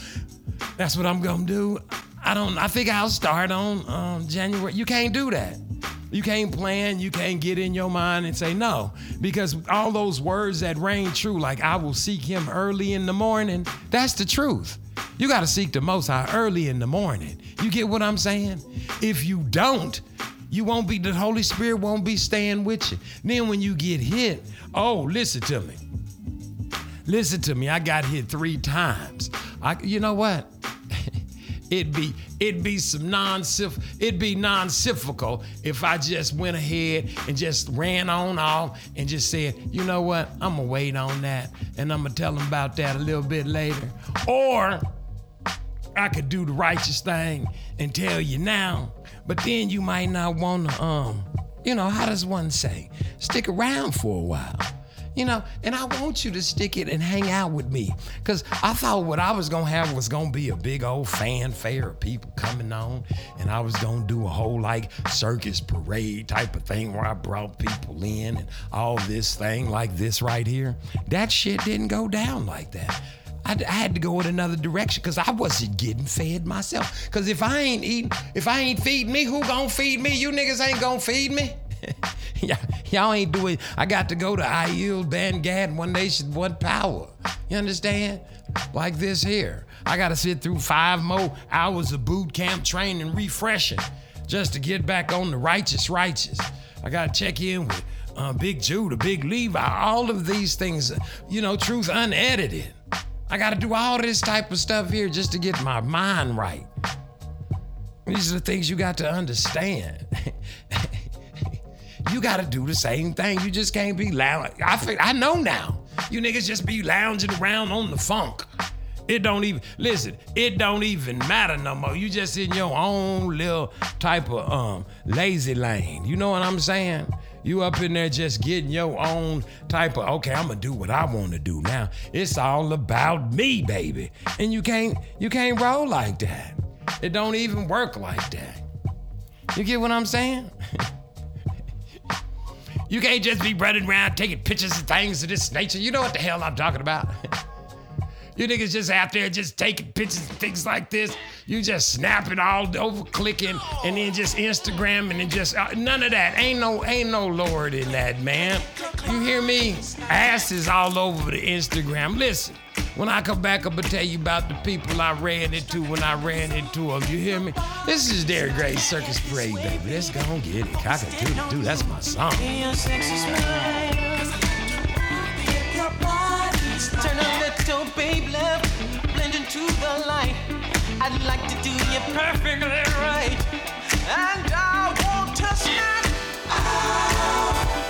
That's what I'm gonna do. I don't. I think I'll start on um, January. You can't do that. You can't plan. You can't get in your mind and say no because all those words that ring true, like I will seek Him early in the morning. That's the truth. You got to seek the Most High early in the morning. You get what I'm saying? If you don't, you won't be. The Holy Spirit won't be staying with you. Then when you get hit, oh, listen to me. Listen to me. I got hit three times. I, you know what? it'd be it'd be some non it'd be non-cyclical if I just went ahead and just ran on off and just said, you know what? I'm gonna wait on that and I'm gonna tell them about that a little bit later. Or I could do the righteous thing and tell you now, but then you might not wanna um, you know, how does one say? Stick around for a while. You know, and I want you to stick it and hang out with me. Cause I thought what I was gonna have was gonna be a big old fanfare of people coming on. And I was gonna do a whole like circus parade type of thing where I brought people in and all this thing like this right here. That shit didn't go down like that. I, I, had to go in another direction because I wasn't getting fed myself. Because if I ain't eating, if I ain't feeding me, who gonna feed me? You niggas ain't gonna feed me. yeah, y'all ain't doing. I got to go to I yield, Band Gad, One Nation, One Power. You understand? Like this here. I got to sit through five more hours of boot camp training, refreshing, just to get back on the righteous, righteous. I got to check in with uh, Big Judah, Big Levi, all of these things, you know, truth unedited. I got to do all this type of stuff here just to get my mind right. These are the things you got to understand. you got to do the same thing. You just can't be loud. I I know now. You niggas just be lounging around on the funk. It don't even listen. It don't even matter no more. You just in your own little type of um lazy lane. You know what I'm saying? You up in there just getting your own type of okay. I'm gonna do what I want to do now. It's all about me, baby. And you can't you can't roll like that. It don't even work like that. You get what I'm saying? You can't just be running around taking pictures of things of this nature. You know what the hell I'm talking about. you niggas just out there just taking pictures of things like this. You just snapping all over, clicking, and then just Instagram, and then just uh, none of that. Ain't no, ain't no Lord in that, man. You hear me? Asses all over the Instagram. Listen, when I come back, I'm gonna tell you about the people I ran into when I ran into them. You hear me? This is Darren Gray Circus Parade, baby. Let's go and get it. Cockatoo, dude, that's my song. Turn a little babe love, blend into the light. I'd like to do you perfectly right. And I want to snap out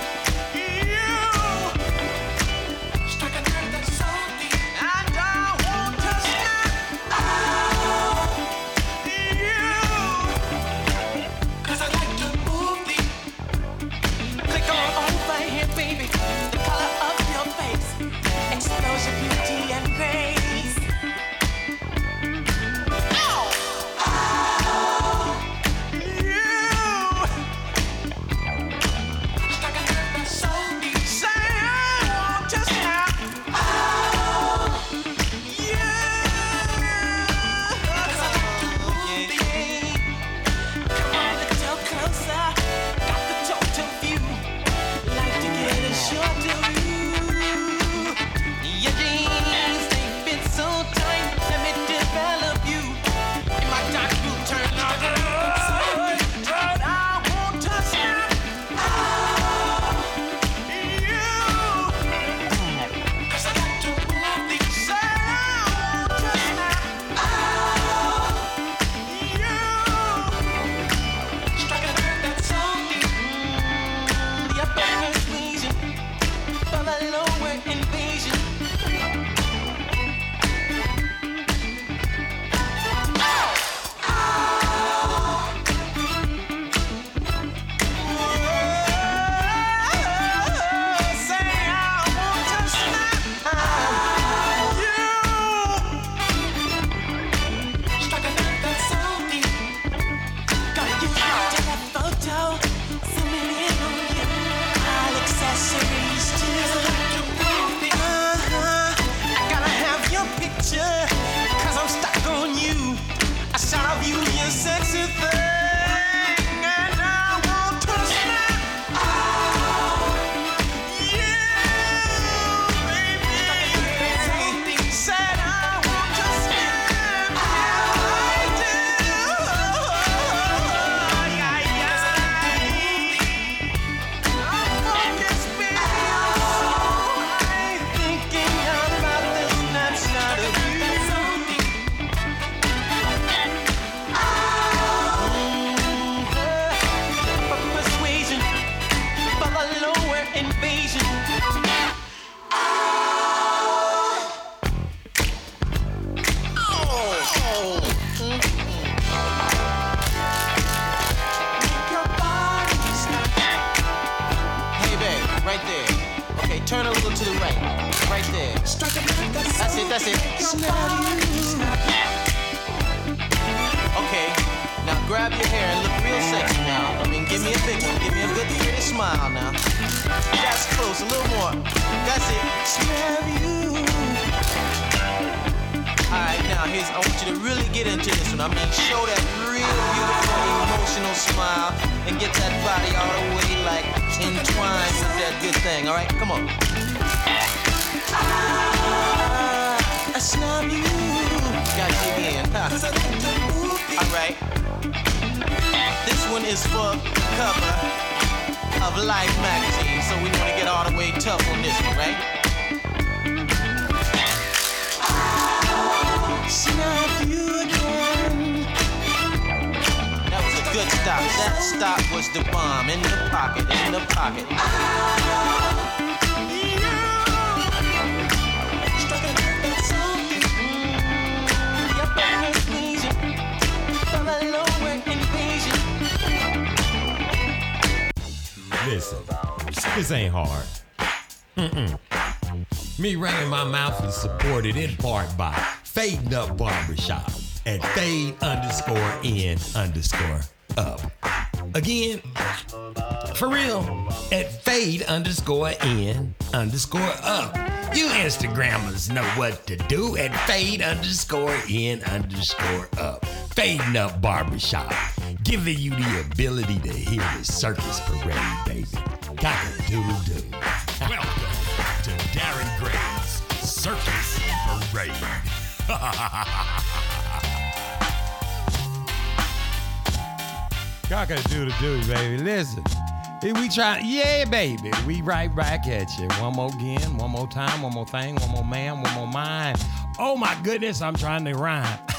is for cover of Life magazine, so we want to get all the way tough on this one, right? Snap you again. That was a good stop. That stop was the bomb in the pocket, in the pocket. Listen, this ain't hard. Mm-mm. Me running my mouth is supported in part by Fading Up Barbershop at fade underscore in underscore up. Again, for real, at fade underscore in underscore up. You Instagrammers know what to do at fade underscore in underscore up. Fading Up Barbershop, giving you the ability to hear the circus parade, baby. Cock a doodle doo. Welcome to Darren Gray's Circus Parade. Cock a doodle doo, baby. Listen. Here we try, yeah, baby. We right back at you. One more again, one more time, one more thing, one more man, one more mind. Oh my goodness, I'm trying to rhyme.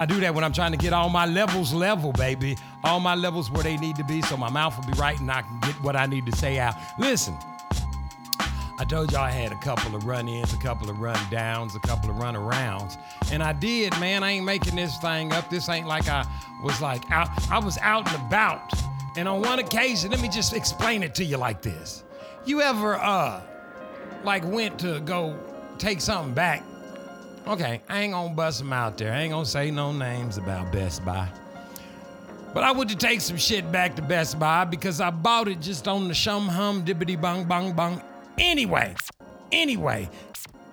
I do that when I'm trying to get all my levels level, baby. All my levels where they need to be so my mouth will be right and I can get what I need to say out. Listen, I told y'all I had a couple of run ins, a couple of run downs, a couple of run arounds. And I did, man. I ain't making this thing up. This ain't like I was like out, I was out and about. And on one occasion, let me just explain it to you like this. You ever uh like went to go take something back? Okay, I ain't gonna bust them out there. I ain't gonna say no names about Best Buy. But I went to take some shit back to Best Buy because I bought it just on the shum hum dibbity bong bong bong. Anyway, anyway,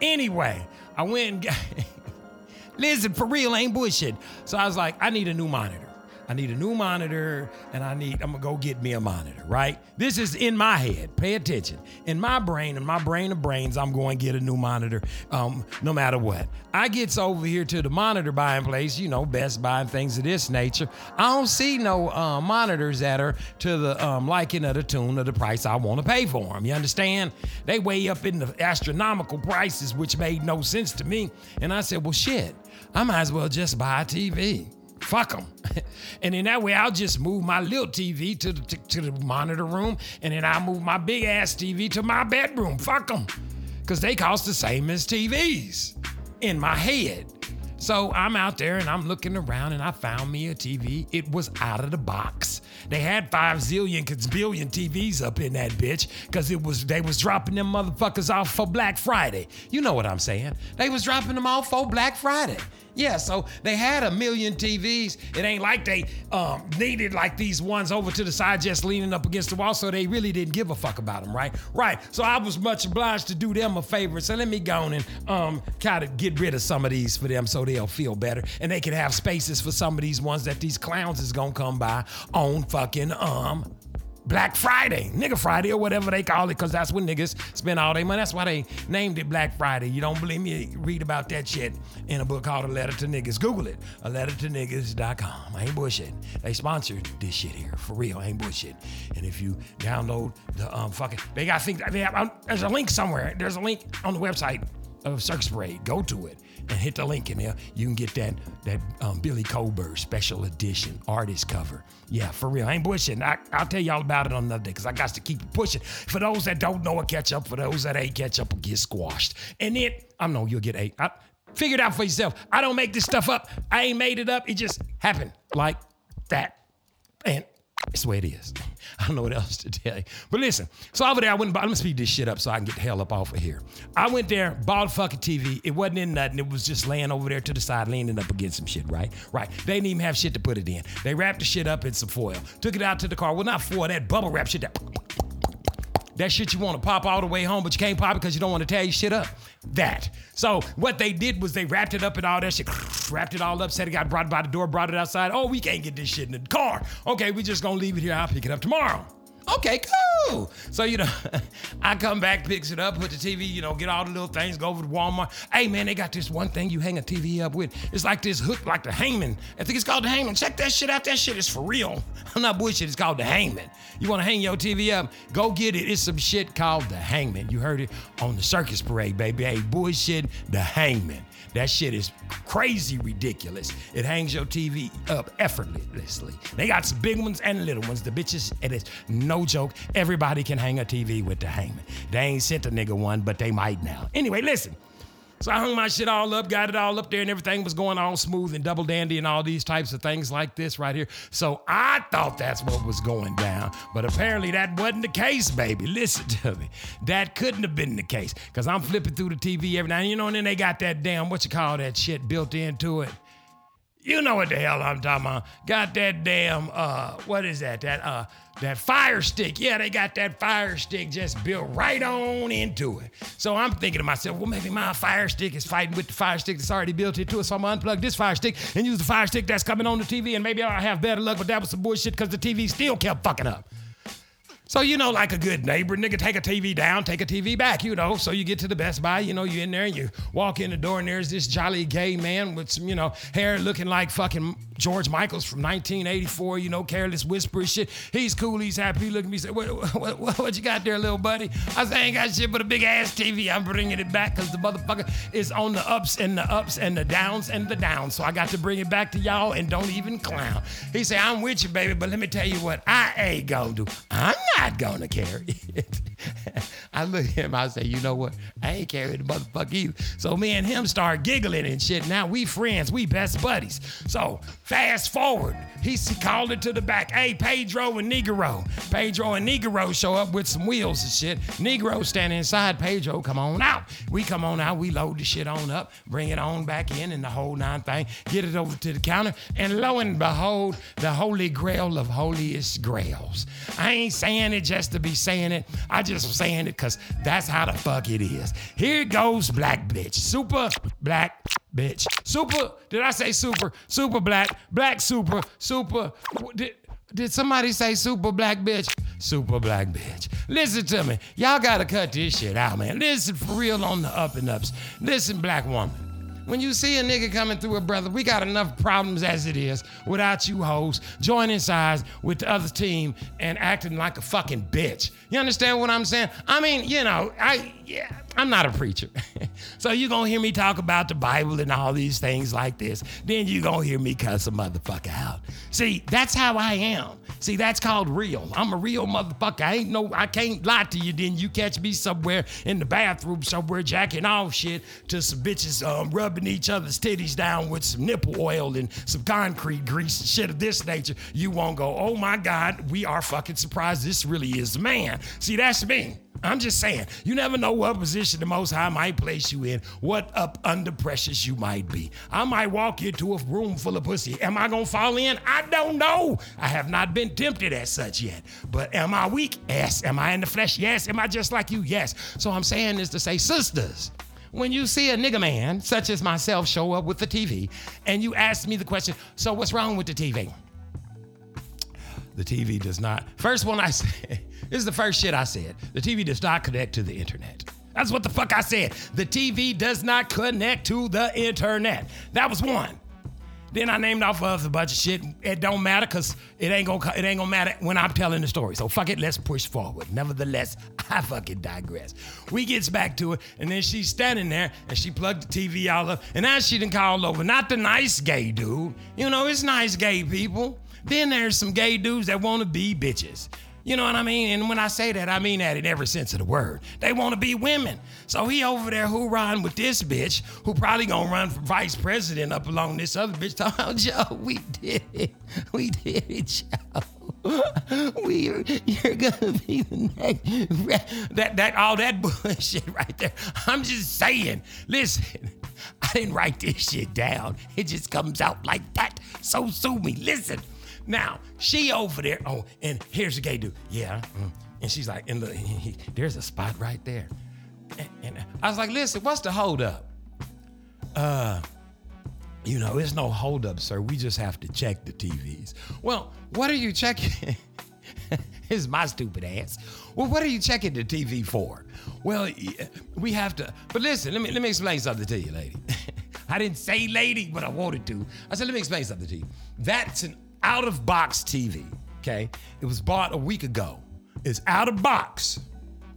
anyway, I went and got. Listen, for real, ain't bullshit. So I was like, I need a new monitor. I need a new monitor, and I need, I'm gonna go get me a monitor, right? This is in my head. Pay attention. In my brain, in my brain of brains, I'm going to get a new monitor, um, no matter what. I gets over here to the monitor buying place, you know, Best Buy and things of this nature. I don't see no uh, monitors that are to the um, liking of the tune of the price I want to pay for them. You understand? They way up in the astronomical prices, which made no sense to me. And I said, well, shit, I might as well just buy a TV. Fuck them. and in that way, I'll just move my little TV to the, to, to the monitor room, and then I'll move my big ass TV to my bedroom. Fuck them. Because they cost the same as TVs in my head. So I'm out there and I'm looking around and I found me a TV. It was out of the box. They had five zillion billion TVs up in that bitch because it was they was dropping them motherfuckers off for Black Friday. You know what I'm saying? They was dropping them off for Black Friday. Yeah, so they had a million TVs. It ain't like they um, needed like these ones over to the side just leaning up against the wall, so they really didn't give a fuck about them, right? Right. So I was much obliged to do them a favor. So let me go on and um, kind of get rid of some of these for them so they'll feel better and they can have spaces for some of these ones that these clowns is gonna come by on fucking um Black Friday, nigga Friday, or whatever they call it, because that's when niggas spend all their money. That's why they named it Black Friday. You don't believe me? Read about that shit in a book called A Letter to Niggas. Google it, a letter to niggas.com. I ain't bullshit. They sponsored this shit here, for real. I ain't bullshit. And if you download the um fucking, they got think they have, um, there's a link somewhere. There's a link on the website of Circus Parade. Go to it and hit the link in there. You can get that that um, Billy Colbert special edition artist cover. Yeah, for real. I ain't pushing. I, I'll tell y'all about it on another day because I got to keep pushing. For those that don't know what catch up, for those that ain't catch up, will get squashed. And then I know you'll get eight. I, figure it out for yourself. I don't make this stuff up. I ain't made it up. It just happened like that. And That's the way it is. I don't know what else to tell you. But listen, so over there, I went and bought, let me speed this shit up so I can get the hell up off of here. I went there, bought a fucking TV. It wasn't in nothing. It was just laying over there to the side, leaning up against some shit, right? Right. They didn't even have shit to put it in. They wrapped the shit up in some foil, took it out to the car. Well, not foil, that bubble wrap shit, that that shit you want to pop all the way home, but you can't pop it because you don't want to tear your shit up. That. So what they did was they wrapped it up and all that shit, wrapped it all up, said it got brought by the door, brought it outside. Oh, we can't get this shit in the car. Okay, we just gonna leave it here. I'll pick it up tomorrow. Okay, cool. So, you know, I come back, picks it up, put the TV, you know, get all the little things, go over to Walmart. Hey, man, they got this one thing you hang a TV up with. It's like this hook, like the hangman. I think it's called the hangman. Check that shit out. That shit is for real. I'm not bullshit. It's called the hangman. You want to hang your TV up? Go get it. It's some shit called the hangman. You heard it on the circus parade, baby. Hey, bullshit, the hangman. That shit is crazy ridiculous. It hangs your TV up effortlessly. They got some big ones and little ones. The bitches, it is no joke. Everybody can hang a TV with the hangman. They ain't sent a nigga one, but they might now. Anyway, listen. So I hung my shit all up, got it all up there, and everything was going all smooth and double dandy and all these types of things like this right here. So I thought that's what was going down. But apparently that wasn't the case, baby. Listen to me. That couldn't have been the case. Cause I'm flipping through the TV every now, you know, and then they got that damn, what you call that shit built into it. You know what the hell I'm talking about. Got that damn uh what is that? That uh that fire stick. Yeah, they got that fire stick just built right on into it. So I'm thinking to myself, well, maybe my fire stick is fighting with the fire stick that's already built into it. So I'm gonna unplug this fire stick and use the fire stick that's coming on the TV, and maybe I'll have better luck. But that was some bullshit because the TV still kept fucking up. So, you know, like a good neighbor, nigga, take a TV down, take a TV back, you know. So you get to the Best Buy, you know, you're in there and you walk in the door and there's this jolly gay man with some, you know, hair looking like fucking George Michaels from 1984, you know, careless whisper shit. He's cool, he's happy. He look at me and say, what, what, what, what you got there, little buddy? I say, I ain't got shit but a big ass TV. I'm bringing it back because the motherfucker is on the ups and the ups and the downs and the downs. So I got to bring it back to y'all and don't even clown. He say, I'm with you, baby, but let me tell you what I ain't gonna do. I'm not gonna carry it. I look at him, I say, you know what? I ain't carrying the motherfucker either. So me and him start giggling and shit. Now we friends, we best buddies. So fast forward, he called it to the back. Hey, Pedro and Negro. Pedro and Negro show up with some wheels and shit. Negro standing inside. Pedro, come on out. We come on out. We load the shit on up, bring it on back in, and the whole nine thing. Get it over to the counter, and lo and behold, the holy grail of holiest grails. I ain't saying it just to be saying it. I just saying it because that's how the fuck it is. Here goes black bitch. Super black bitch. Super, did I say super? Super black, black super, super. Did, did somebody say super black bitch? Super black bitch. Listen to me. Y'all gotta cut this shit out, man. Listen for real on the up and ups. Listen, black woman. When you see a nigga coming through a brother, we got enough problems as it is without you hoes joining sides with the other team and acting like a fucking bitch. You understand what I'm saying? I mean, you know, I yeah, I'm not a preacher. so you're gonna hear me talk about the Bible and all these things like this. Then you're gonna hear me cuss a motherfucker out. See, that's how I am. See, that's called real. I'm a real motherfucker. I ain't no, I can't lie to you. Then you catch me somewhere in the bathroom somewhere jacking off shit to some bitches um, rubbing each other's titties down with some nipple oil and some concrete grease and shit of this nature. You won't go, oh my God, we are fucking surprised this really is a man. See, that's me. I'm just saying, you never know what position the Most High might place you in, what up under pressures you might be. I might walk into a room full of pussy. Am I gonna fall in? I don't know. I have not been tempted as such yet. But am I weak? Yes. Am I in the flesh? Yes. Am I just like you? Yes. So I'm saying this to say, sisters, when you see a nigga man, such as myself, show up with the TV, and you ask me the question, so what's wrong with the TV? The TV does not. First one I said, this is the first shit I said. The TV does not connect to the internet. That's what the fuck I said. The TV does not connect to the internet. That was one. Then I named off of a bunch of shit. It don't matter because it ain't gonna it ain't gonna matter when I'm telling the story. So fuck it, let's push forward. Nevertheless, I fucking digress. We gets back to it, and then she's standing there and she plugged the TV all up, and now she done called over. Not the nice gay dude. You know, it's nice gay people. Then there's some gay dudes that wanna be bitches. You know what I mean? And when I say that, I mean that in every sense of the word. They want to be women. So he over there hoorahing with this bitch who probably gonna run for vice president up along this other bitch. Talking about, Joe, we did it. We did it, Joe. We you're gonna be the next. That that all that bullshit right there. I'm just saying. Listen, I didn't write this shit down. It just comes out like that. So sue me. Listen. Now she over there. Oh, and here's the gay dude. Yeah. mm. And she's like, and look, there's a spot right there. And, I was like, listen, what's the holdup? Uh, you know, it's no holdup, sir. We just have to check the TVs. Well, what are you checking? is my stupid ass. Well, what are you checking the TV for? Well, we have to. But listen, let me let me explain something to you, lady. I didn't say lady, but I wanted to. I said, let me explain something to you. That's an out of box TV. Okay, it was bought a week ago. It's out of box.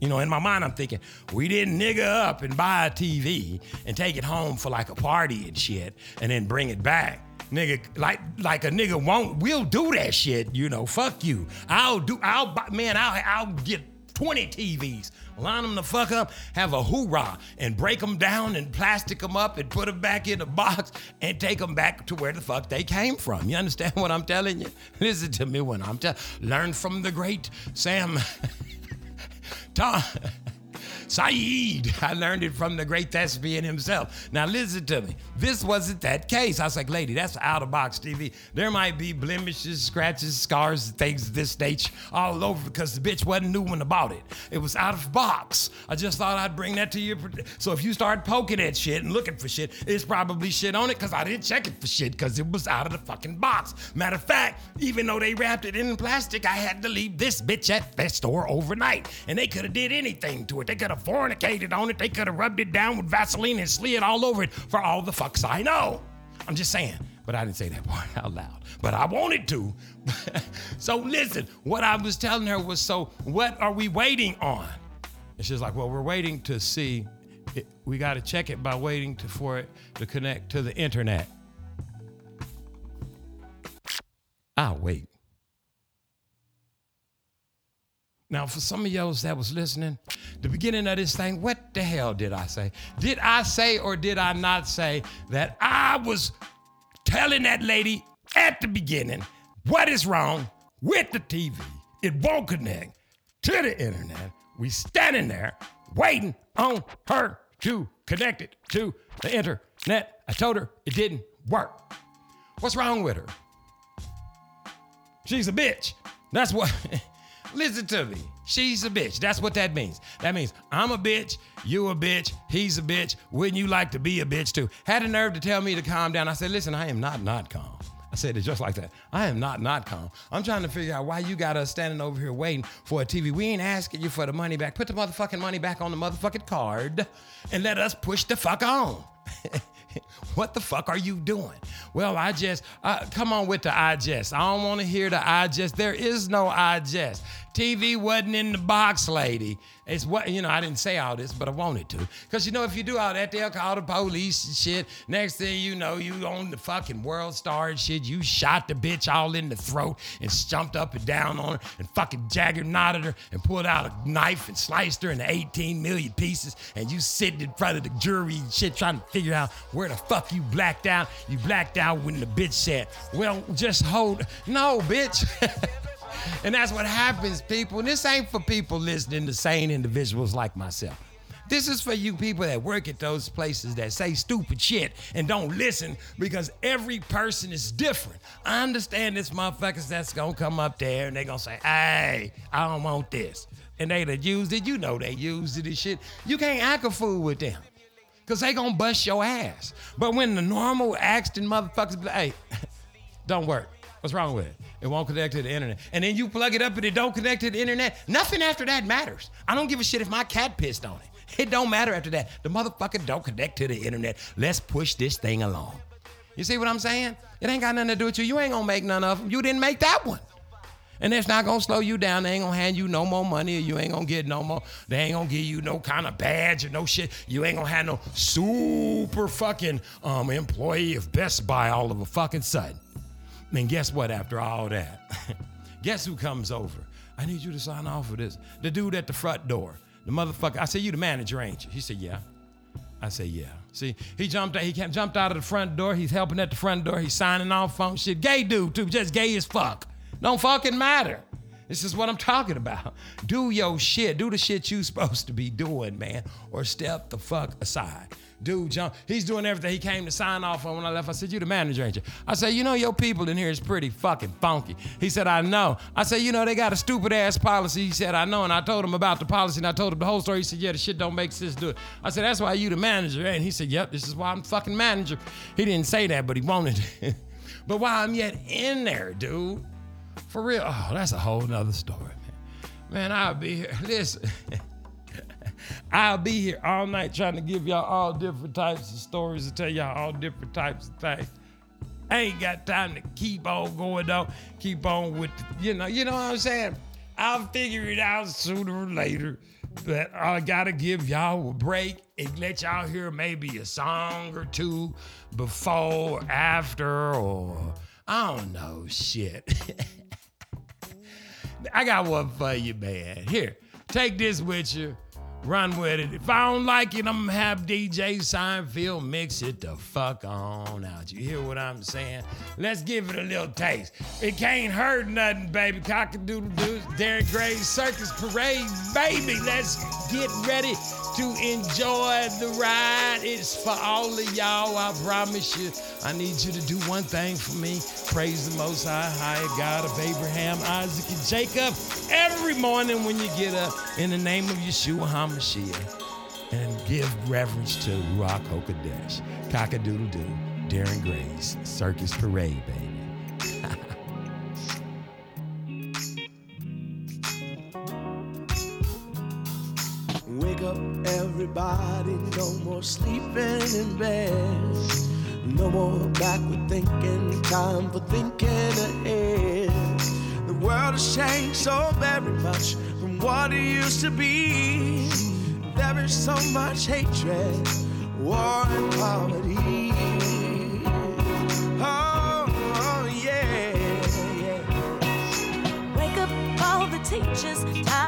You know, in my mind, I'm thinking, we didn't nigga up and buy a TV and take it home for like a party and shit and then bring it back. Nigga, like like a nigga won't, we'll do that shit, you know, fuck you. I'll do, I'll, man, I'll, I'll get 20 TVs, line them the fuck up, have a hoorah, and break them down and plastic them up and put them back in the box and take them back to where the fuck they came from. You understand what I'm telling you? Listen to me when I'm telling, learn from the great Sam. Tom Saeed. I learned it from the great thespian himself. Now listen to me. This wasn't that case. I was like, lady, that's out of box TV. There might be blemishes, scratches, scars, things of this nature all over because the bitch wasn't new when I bought it. It was out of box. I just thought I'd bring that to you. So if you start poking at shit and looking for shit, it's probably shit on it because I didn't check it for shit because it was out of the fucking box. Matter of fact, even though they wrapped it in plastic, I had to leave this bitch at that store overnight. And they could have did anything to it. They could have fornicated on it. They could have rubbed it down with Vaseline and slid all over it for all the fucks I know. I'm just saying. But I didn't say that part out loud. But I wanted to. so listen, what I was telling her was so what are we waiting on? And she's like, well, we're waiting to see. It, we got to check it by waiting to, for it to connect to the internet. I'll wait. Now, for some of y'all that was listening, the beginning of this thing, what the hell did I say? Did I say or did I not say that I was telling that lady at the beginning what is wrong with the TV? It won't connect to the internet. We standing there waiting on her to connect it to the internet. I told her it didn't work. What's wrong with her? She's a bitch. That's what. Listen to me. She's a bitch. That's what that means. That means I'm a bitch, you a bitch, he's a bitch. Wouldn't you like to be a bitch too? Had the nerve to tell me to calm down. I said, listen, I am not not calm. I said it just like that. I am not not calm. I'm trying to figure out why you got us standing over here waiting for a TV. We ain't asking you for the money back. Put the motherfucking money back on the motherfucking card and let us push the fuck on. what the fuck are you doing? Well, I just, uh, come on with the I just. I don't want to hear the I just. There is no I just. TV wasn't in the box, lady. It's what, you know, I didn't say all this, but I wanted to. Because, you know, if you do all that, they'll call the police and shit. Next thing you know, you on the fucking world star and shit. You shot the bitch all in the throat and jumped up and down on her and fucking jagger knotted her and pulled out a knife and sliced her into 18 million pieces. And you sitting in front of the jury and shit trying to figure out where the fuck you blacked out. You blacked out when the bitch said, well, just hold. No, bitch. And that's what happens, people. And this ain't for people listening to sane individuals like myself. This is for you people that work at those places that say stupid shit and don't listen because every person is different. I understand this motherfuckers that's gonna come up there and they gonna say, hey, I don't want this. And they done used it. You know they used it and shit. You can't act a fool with them. Cause they gonna bust your ass. But when the normal acting motherfuckers be like, hey, don't work. What's wrong with it? It won't connect to the internet. And then you plug it up and it don't connect to the internet. Nothing after that matters. I don't give a shit if my cat pissed on it. It don't matter after that. The motherfucker don't connect to the internet. Let's push this thing along. You see what I'm saying? It ain't got nothing to do with you. You ain't gonna make none of them. You didn't make that one. And it's not gonna slow you down. They ain't gonna hand you no more money, or you ain't gonna get no more. They ain't gonna give you no kind of badge or no shit. You ain't gonna have no super fucking um, employee of Best Buy all of a fucking sudden. And guess what? After all that, guess who comes over? I need you to sign off for this. The dude at the front door, the motherfucker. I said, you the manager, ain't you? He said, yeah. I said, yeah. See, he jumped out, he jumped out of the front door. He's helping at the front door. He's signing off on shit. Gay dude, too, just gay as fuck. Don't fucking matter. This is what I'm talking about. Do your shit. Do the shit you supposed to be doing, man. Or step the fuck aside. Dude, jump. He's doing everything. He came to sign off on when I left. I said, You the manager, ain't you? I said, You know, your people in here is pretty fucking funky. He said, I know. I said, You know, they got a stupid ass policy. He said, I know. And I told him about the policy and I told him the whole story. He said, Yeah, the shit don't make sense. Do it. I said, That's why you the manager. And he said, Yep, this is why I'm fucking manager. He didn't say that, but he wanted it. but while I'm yet in there, dude, for real, oh, that's a whole nother story, man. Man, I'll be here. Listen. I'll be here all night trying to give y'all all different types of stories and tell y'all all different types of things. I ain't got time to keep on going though. Keep on with, the, you know, you know what I'm saying. I'll figure it out sooner or later. But I gotta give y'all a break and let y'all hear maybe a song or two before, after, or I don't know, shit. I got one for you, man. Here, take this with you. Run with it. If I don't like it, I'm gonna have DJ Seinfeld mix it the fuck on out. You hear what I'm saying? Let's give it a little taste. It can't hurt nothing, baby. Cockadoodle doo, Darren Gray's Circus Parade, baby. Let's get ready to enjoy the ride. It's for all of y'all. I promise you. I need you to do one thing for me. Praise the Most High, high God of Abraham, Isaac, and Jacob every morning when you get up in the name of Yeshua HaMashiach and give reverence to Ruach HaKodesh. Cockadoodle doo, Darren Gray's Circus Parade, baby. Wake up, everybody, no more sleeping in bed. No more backward thinking, time for thinking ahead. The world has changed so very much what it used to be. There is so much hatred, war, and poverty. Oh, oh, yeah, yeah. Wake up all the teachers, time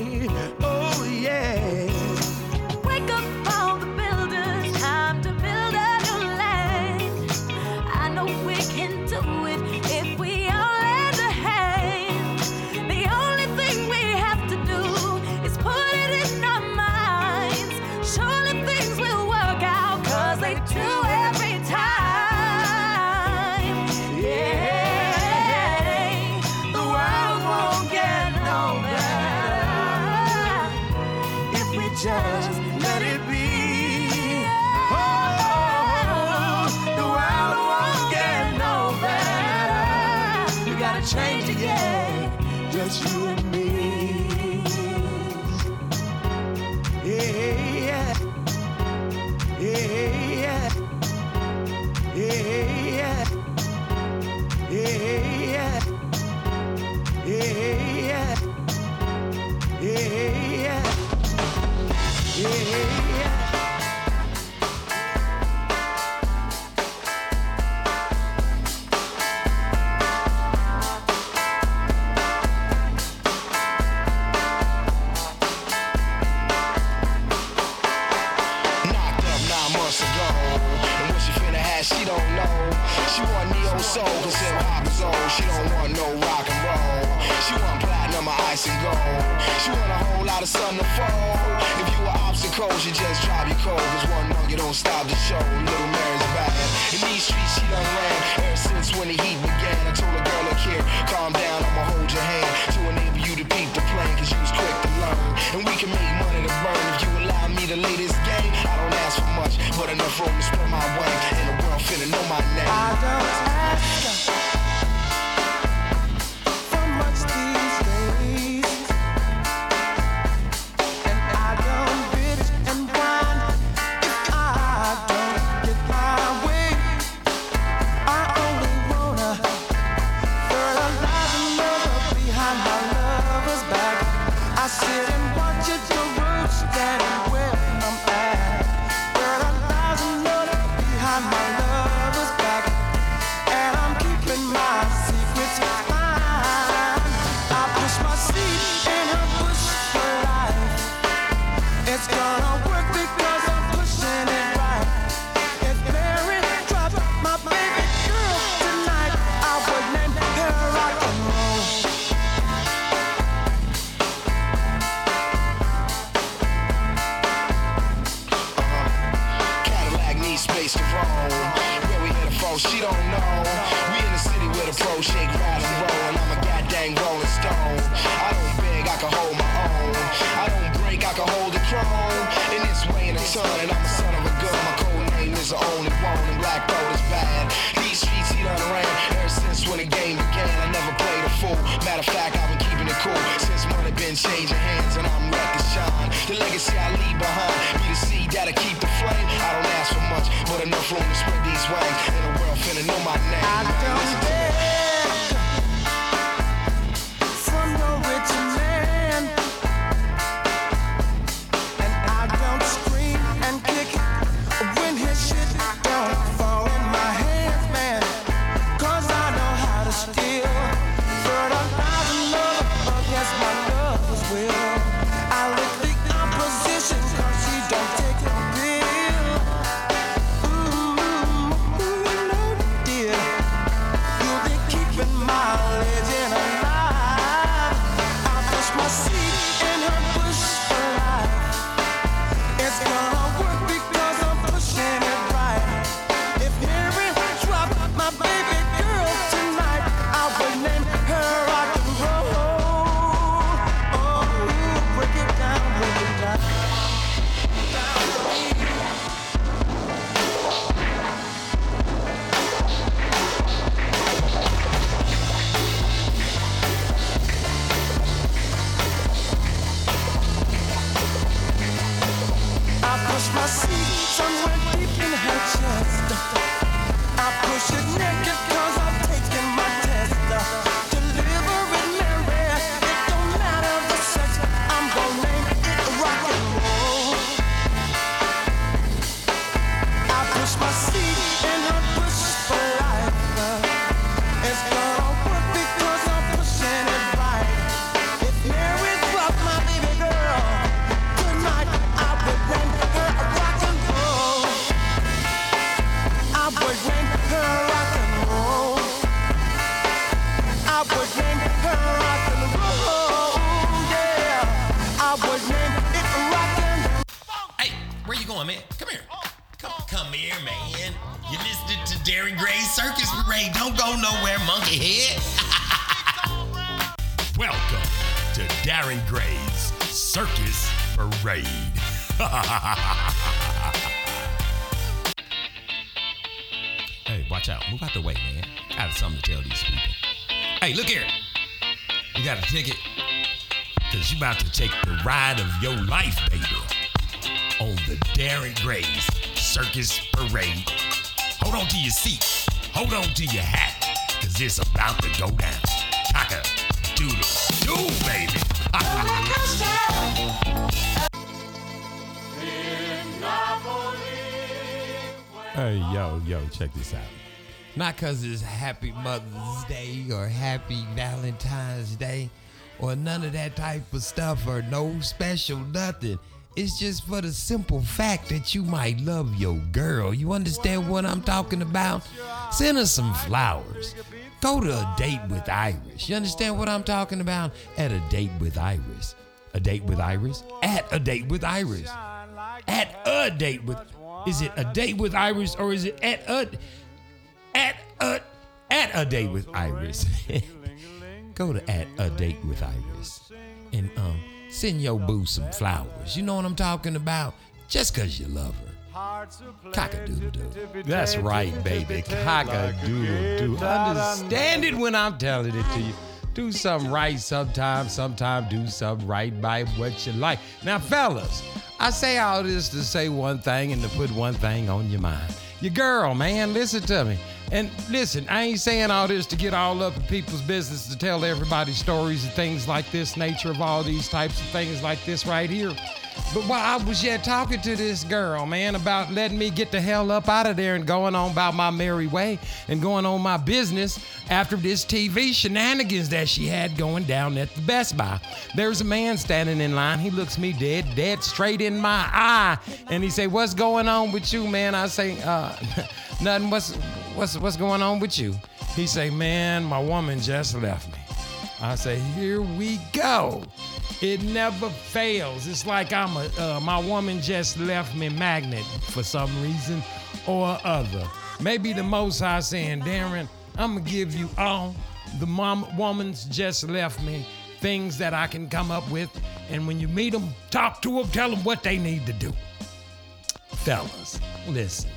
your seat. Hold on to your hat, cause it's about to go down. Chaka, doodle, do baby. hey, yo, yo, check this out. Not cause it's Happy Mother's Day or Happy Valentine's Day or none of that type of stuff or no special nothing. It's just for the simple fact that you might love your girl. You understand what I'm talking about? Send her some flowers. Go to a date with Iris. You understand what I'm talking about? At a date with Iris. A date with Iris? At a date with Iris. At a date with. Is it a date with Iris or is it at a. At a. At a date with Iris. Go to at a date with Iris. And, um send your boo some flowers. You know what I'm talking about? Just cause you love her. Cock-a-doodle-doo. That's right, baby. Cock-a-doodle-doo. Understand it when I'm telling it to you. Do something right sometimes, sometimes do something right by what you like. Now, fellas, I say all this to say one thing and to put one thing on your mind. Your girl, man, listen to me. And listen, I ain't saying all this to get all up in people's business to tell everybody stories and things like this, nature of all these types of things like this right here. But while I was yet talking to this girl, man, about letting me get the hell up out of there and going on about my merry way and going on my business after this TV shenanigans that she had going down at the Best Buy. There's a man standing in line. He looks me dead, dead straight in my eye. And he say, what's going on with you, man? I say, uh, nothing. What's, what's, what's going on with you? He say, man, my woman just left me. I say, here we go. It never fails. It's like I'm a uh, my woman just left me magnet for some reason or other. Maybe the Most High saying, Darren, I'm gonna give you all the mom woman's just left me things that I can come up with, and when you meet them, talk to them, tell them what they need to do. Fellas, listen.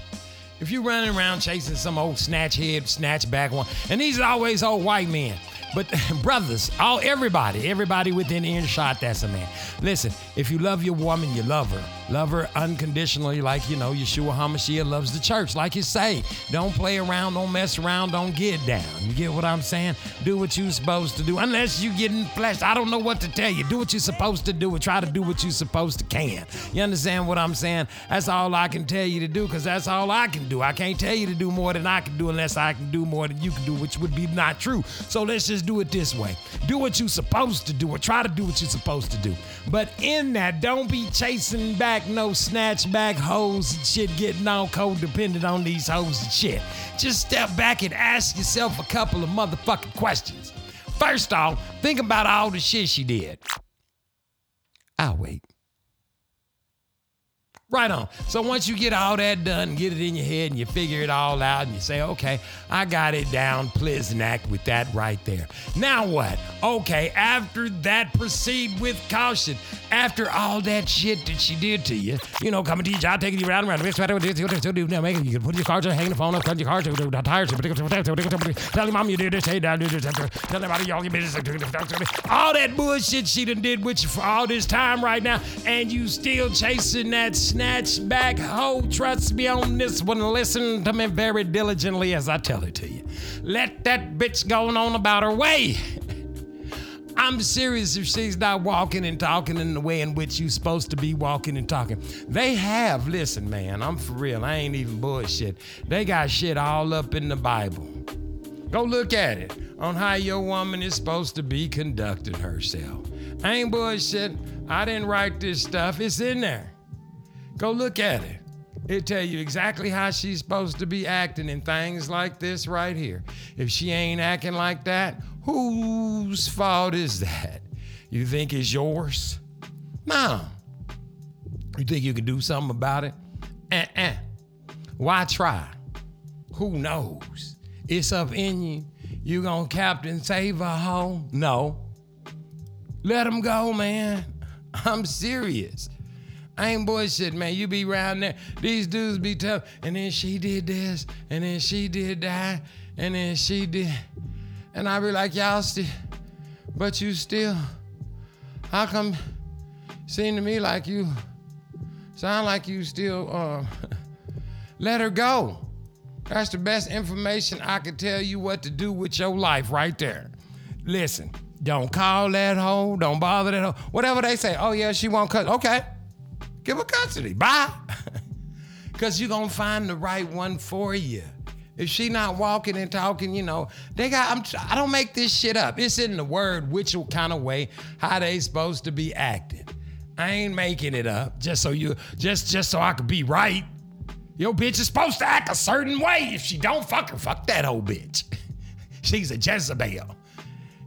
If you're running around chasing some old snatch head, snatch back one, and these are always old white men. But brothers, all everybody, everybody within earshot, that's a man. Listen, if you love your woman, you love her. Love her unconditionally, like you know, Yeshua HaMashiach loves the church. Like you say, don't play around, don't mess around, don't get down. You get what I'm saying? Do what you're supposed to do. Unless you get in flesh. I don't know what to tell you. Do what you're supposed to do and try to do what you're supposed to can. You understand what I'm saying? That's all I can tell you to do, because that's all I can do. I can't tell you to do more than I can do unless I can do more than you can do, which would be not true. So let's just do it this way. Do what you're supposed to do, or try to do what you're supposed to do. But in that, don't be chasing back no snatch back hoes and shit, getting all codependent on these hoes and shit. Just step back and ask yourself a couple of motherfucking questions. First off, think about all the shit she did. I'll wait. Right on. So once you get all that done, get it in your head, and you figure it all out, and you say, okay, I got it down, act with that right there. Now what? Okay, after that, proceed with caution. After all that shit that she did to you, you know, coming to your job, taking you around, around, now you can put your cards hang the phone up, your cards, tires, tell your mom you did this, hey, dad, do this, tell everybody all your business, all that bullshit she done did with you for all this time right now, and you still chasing that snatch back hoe. Trust me on this one. Listen to me very diligently as I tell it to you. Let that bitch go on about her way. I'm serious if she's not walking and talking in the way in which you supposed to be walking and talking. They have, listen, man, I'm for real. I ain't even bullshit. They got shit all up in the Bible. Go look at it on how your woman is supposed to be conducting herself. I ain't bullshit. I didn't write this stuff. It's in there. Go look at it. It tell you exactly how she's supposed to be acting in things like this right here. If she ain't acting like that, whose fault is that? You think it's yours? No. You think you can do something about it? Uh-uh. Why try? Who knows? It's up in you. You gonna captain save her home? No. Let him go, man. I'm serious. Ain't bullshit, man. You be around there. These dudes be tough. And then she did this, and then she did that, and then she did. And I be like, y'all still, but you still. How come? Seem to me like you, sound like you still uh, let her go. That's the best information I could tell you what to do with your life right there. Listen, don't call that hoe. Don't bother that hoe. Whatever they say. Oh yeah, she won't cut. Okay. Give her custody. Bye. Because you're going to find the right one for you. If she not walking and talking, you know, they got, I'm, I don't make this shit up. It's in the word, which kind of way, how they supposed to be acting. I ain't making it up just so you, just, just so I could be right. Your bitch is supposed to act a certain way. If she don't fuck her, fuck that old bitch. She's a Jezebel.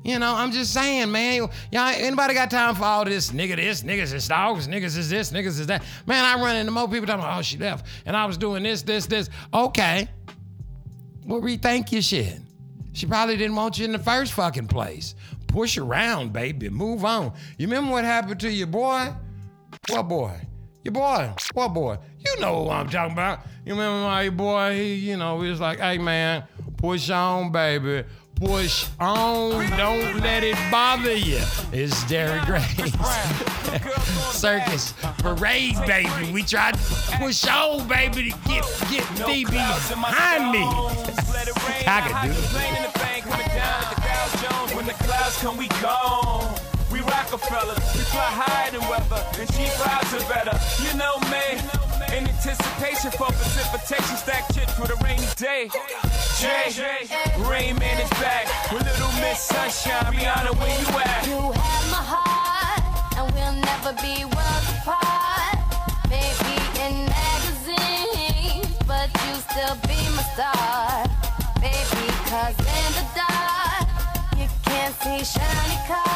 You know, I'm just saying, man. Y'all, anybody got time for all this nigga this, niggas is dogs, niggas is this, niggas is that. Man, I run into more people talking about, oh, she left. And I was doing this, this, this. Okay. Well, rethink your shit. She probably didn't want you in the first fucking place. Push around, baby. Move on. You remember what happened to your boy? What boy? Your boy. What boy? You know who I'm talking about. You remember my boy? He, you know, he was like, hey, man, push on, baby push on. Don't let it bother you. It's Darren Gray's. Circus parade, baby. We tried to push on, baby, to get get DB behind me. I can do it. When the clouds come, we gone. We Rockefellers, we fly higher than weather, and she flies are better. You know me. In anticipation for precipitation, stack chips for the rainy day. Jay, Rain Man is back with Little Miss Sunshine. Rihanna, where you at? You have my heart, and we'll never be worlds apart. Maybe in magazines, but you still be my star. Baby, cause in the dark, you can't see shiny cars.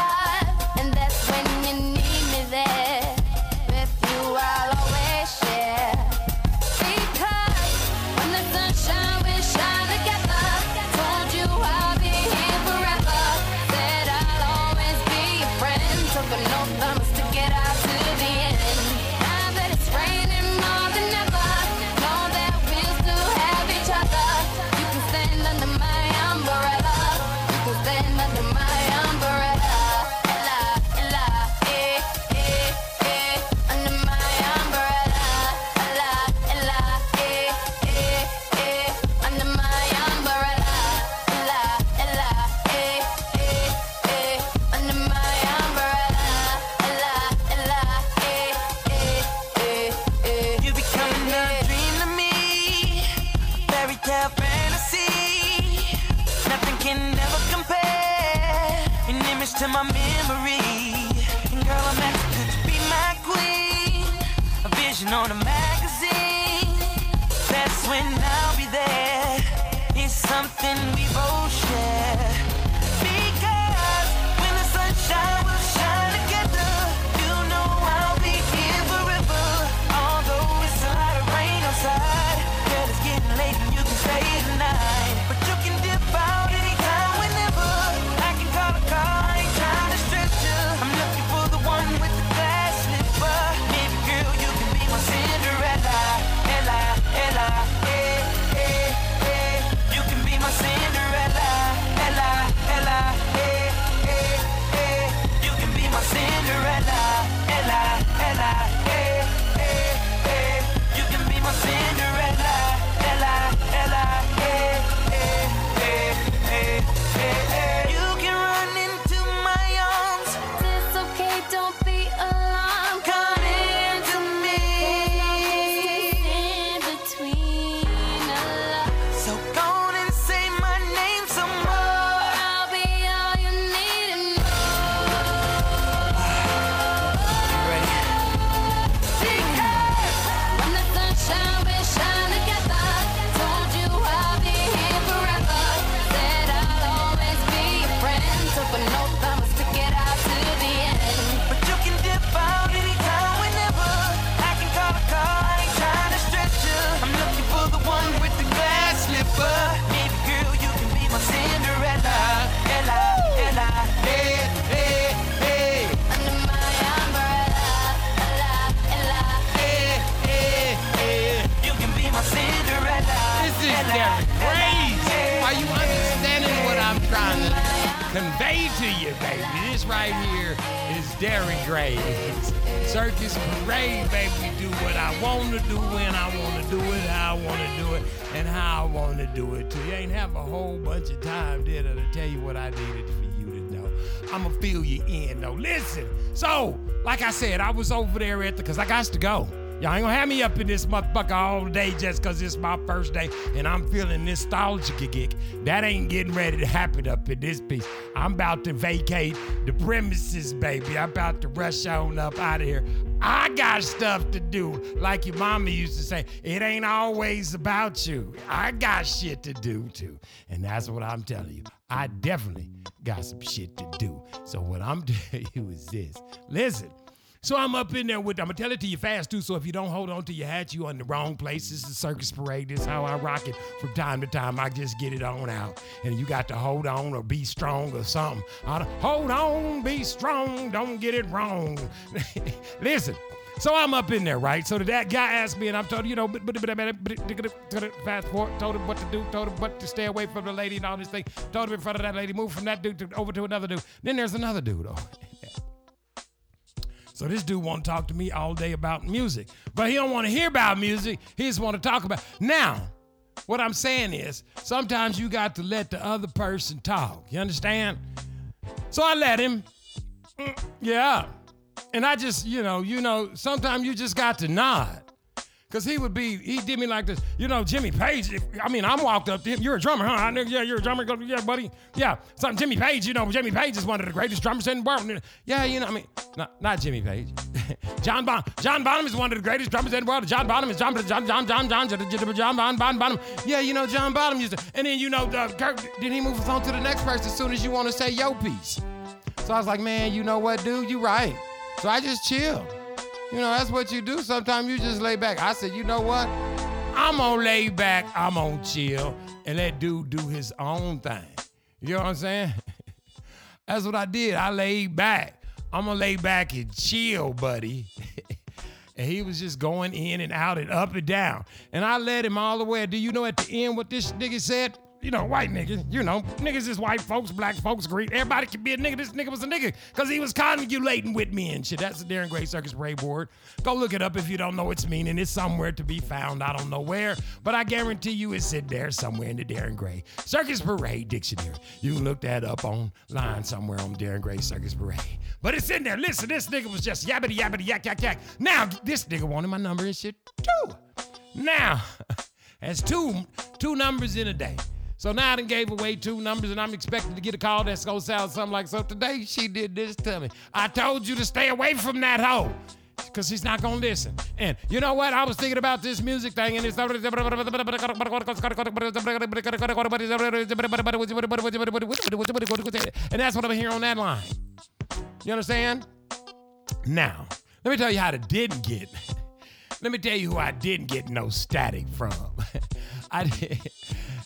was over there at the, cause I got to go. Y'all ain't gonna have me up in this motherfucker all day just cause it's my first day and I'm feeling nostalgic. That ain't getting ready to happen up in this piece. I'm about to vacate the premises, baby. I'm about to rush on up out of here. I got stuff to do. Like your mama used to say, it ain't always about you. I got shit to do too. And that's what I'm telling you. I definitely got some shit to do. So what I'm telling you is this. Listen. So I'm up in there with, I'm gonna tell it to you fast too. So if you don't hold on to your hat, you on the wrong place. This is Circus Parade. This is how I rock it from time to time. I just get it on out. And you got to hold on or be strong or something. I- hold on, be strong, don't get it wrong. Listen. So I'm up in there, right? So that guy asked me, and I'm told, you know, fast forward, told him what to do, told him what to stay away from the lady and all this thing, told him in front of that lady, move from that dude to, over to another dude. Then there's another dude. Oh, so this dude want to talk to me all day about music, but he don't want to hear about music. He just want to talk about. Now, what I'm saying is, sometimes you got to let the other person talk. You understand? So I let him. Mm, Yeah. And I just, you know, you know, sometimes you just got to nod. Cause he would be, he did me like this. You know, Jimmy Page. If, I mean, I'm walked up to him. You're a drummer, huh? I know, yeah, you're a drummer. Yeah, buddy. Yeah. Something Jimmy Page. You know, Jimmy Page is one of the greatest drummers in the world. Yeah, you know, I mean, not, not Jimmy Page. John Bonham. John Bonham is one of the greatest drummers in the world. John Bonham is John John John John John John John Bon Bon Bonham. Yeah, you know, John Bonham used to. And then you know, uh, Kirk. Then he moves on to the next person as soon as you want to say yo piece. So I was like, man, you know what, dude? You right. So I just chill. You know, that's what you do. Sometimes you just lay back. I said, you know what? I'm gonna lay back, I'm gonna chill, and let dude do his own thing. You know what I'm saying? That's what I did. I laid back. I'm gonna lay back and chill, buddy. and he was just going in and out and up and down. And I led him all the way. Do you know at the end what this nigga said? You know, white niggas, you know, niggas is white folks, black folks, green. Everybody can be a nigga. This nigga was a nigga because he was convoluting with me and shit. That's the Darren Gray Circus Parade Board. Go look it up if you don't know its meaning. It's somewhere to be found. I don't know where, but I guarantee you it's in there somewhere in the Darren Gray Circus Parade Dictionary. You can look that up online somewhere on Darren Gray Circus Parade. But it's in there. Listen, this nigga was just yabbity yabbity yak yak yak. Now this nigga wanted my number and shit too. Now, that's two two numbers in a day. So now I done gave away two numbers and I'm expecting to get a call that's gonna sound something like, so today she did this to me. I told you to stay away from that hoe. Cause she's not gonna listen. And you know what? I was thinking about this music thing and it's and that's what I'm hearing on that line. You understand? Now, let me tell you how to didn't get. Let me tell you who I didn't get no static from. I, did,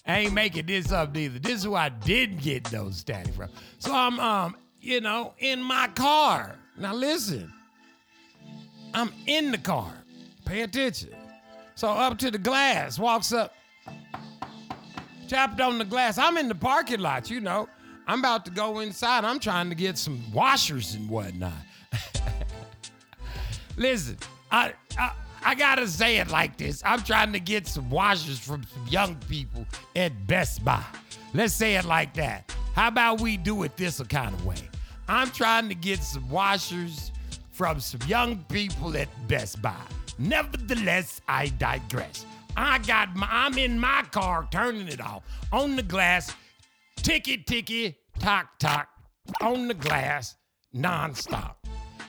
Ain't making this up either. This is who I didn't get those static from. So I'm, um, you know, in my car. Now listen, I'm in the car. Pay attention. So up to the glass, walks up, tapped on the glass. I'm in the parking lot, you know. I'm about to go inside. I'm trying to get some washers and whatnot. Listen, I, I I gotta say it like this. I'm trying to get some washers from some young people at Best Buy. Let's say it like that. How about we do it this kind of way? I'm trying to get some washers from some young people at Best Buy. Nevertheless, I digress. I got my, I'm in my car turning it off on the glass, ticky ticky, tock tock, on the glass, nonstop.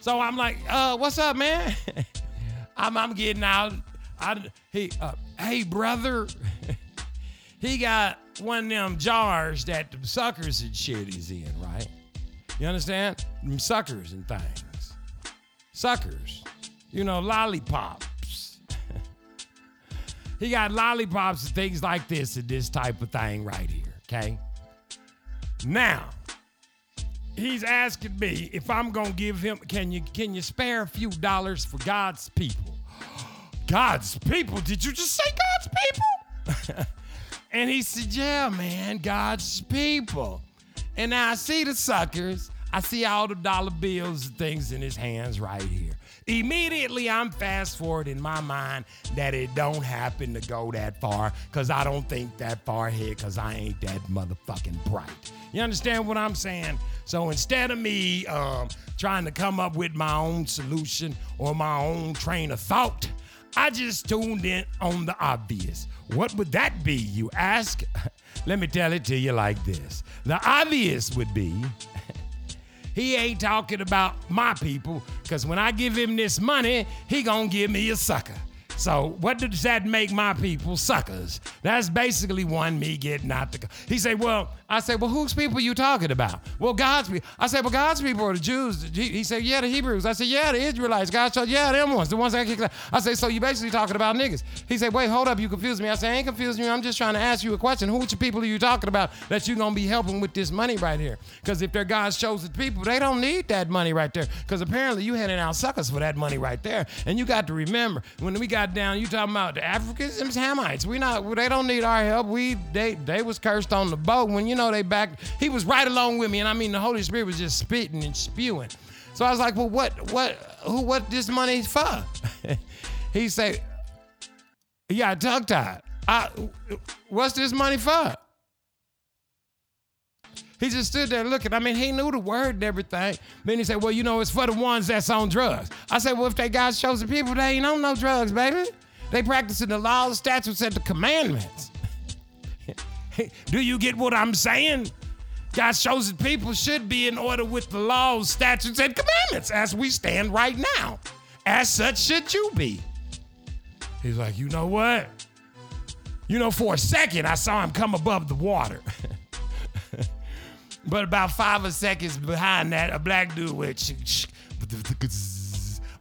So I'm like, uh, what's up, man? I'm, I'm getting out. I, he, uh, hey, brother. he got one of them jars that the suckers and shit is in, right? You understand? Them suckers and things. Suckers. You know, lollipops. he got lollipops and things like this and this type of thing right here, okay? Now, he's asking me if I'm gonna give him. Can you can you spare a few dollars for God's people? God's people? Did you just say God's people? and he said, Yeah, man, God's people. And now I see the suckers. I see all the dollar bills and things in his hands right here. Immediately, I'm fast forward in my mind that it don't happen to go that far because I don't think that far ahead because I ain't that motherfucking bright. You understand what I'm saying? So instead of me um, trying to come up with my own solution or my own train of thought, I just tuned in on the obvious. What would that be, you ask? Let me tell it to you like this the obvious would be he ain't talking about my people, because when I give him this money, he gonna give me a sucker. So what does that make my people suckers? That's basically one me getting out the. He said, "Well," I said, "Well, whose people you talking about?" Well, God's people. I said, "Well, God's people are the Jews." He, he said, "Yeah, the Hebrews." I said, "Yeah, the Israelites." God said, "Yeah, them ones, the ones that kicked out." I said, "So you basically talking about niggas?" He said, "Wait, hold up, you confused me." I said, "I ain't confused you. I'm just trying to ask you a question. Who your people are you talking about that you're gonna be helping with this money right here? Because if they're God's chosen people, they don't need that money right there. Because apparently you handing out suckers for that money right there. And you got to remember when we got down, you talking about the Africans, them Hamites. We not, they don't need our help. We they they was cursed on the boat when you know they back. He was right along with me, and I mean the Holy Spirit was just spitting and spewing. So I was like, well, what what who what this money for? he said, yeah, tongue tied. I, what's this money for? He just stood there looking. I mean, he knew the word and everything. Then he said, Well, you know, it's for the ones that's on drugs. I said, Well, if they God's chosen people, they ain't on no drugs, baby. They practicing the laws, statutes, and the commandments. Do you get what I'm saying? God's chosen people should be in order with the laws, statutes, and commandments as we stand right now. As such should you be. He's like, you know what? You know, for a second, I saw him come above the water. but about five or seconds behind that, a black dude went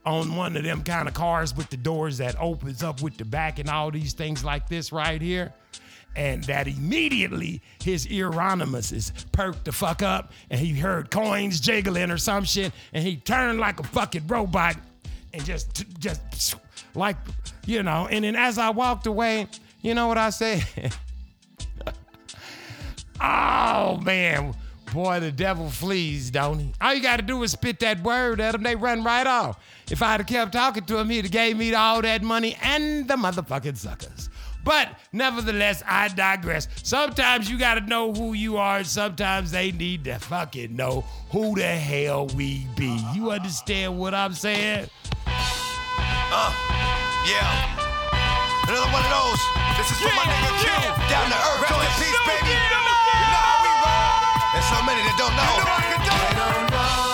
on one of them kind of cars with the doors that opens up with the back and all these things like this right here. And that immediately his Euronymous is perked the fuck up and he heard coins jiggling or some shit and he turned like a fucking robot and just, just like, you know. And then as I walked away, you know what I said? oh man, boy, the devil flees, don't he? All you got to do is spit that word at them, they run right off. If I'd have kept talking to him, he'd have gave me all that money and the motherfucking suckers. But nevertheless, I digress. Sometimes you gotta know who you are, and sometimes they need to fucking know who the hell we be. You understand what I'm saying? Uh, yeah. Another one of those. This is for my nigga Q. Down to earth, and peace, baby. There's so many that don't know. I can do it. don't know.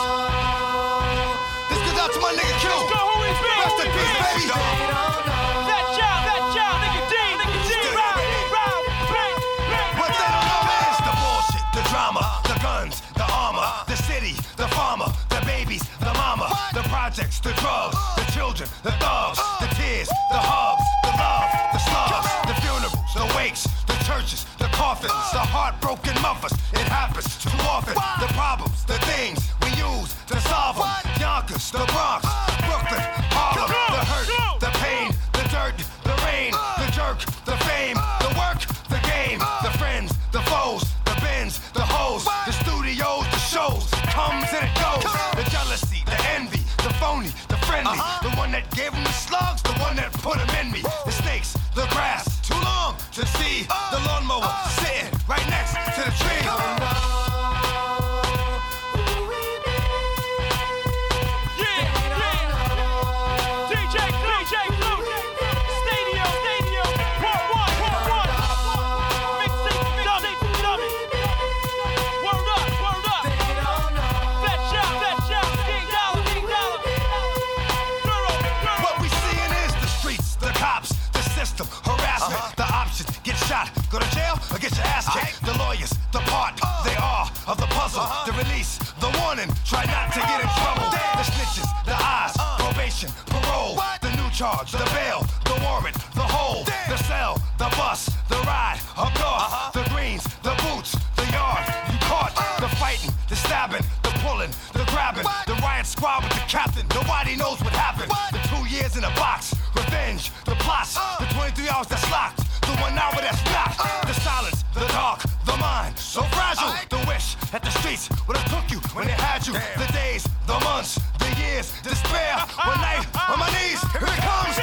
This goes out to my nigga Q. Let's go, who is? Rest in peace, baby. That child, that child, nigga D, nigga D, round, round, bang, bang. What they don't know is the bullshit, the drama, the guns, the armor, the city, the farmer, the babies, the mama, the projects, the drugs, the children, the thugs, the tears, the hugs, churches, the coffins, the heartbroken mothers. It happens too often. The problems, the things we use to solve them. Yonkers, the Bronx, the release, the warning, try not to get in trouble. The snitches, the eyes, probation, parole. The new charge, the bail, the warrant, the hold, the cell, the bus, the ride, up north, the greens, the boots, the yard. You caught the fighting, the stabbing, the pulling, the grabbing, the riot squad with the captain. Nobody knows what happened. The two years in a box, revenge, the plots, the 23 hours that's locked, the one hour that's not. The silence, the dark, the mind, so fragile. That the streets would have took you when they had you. The days, the months, the years, despair. One night on my knees, here it comes,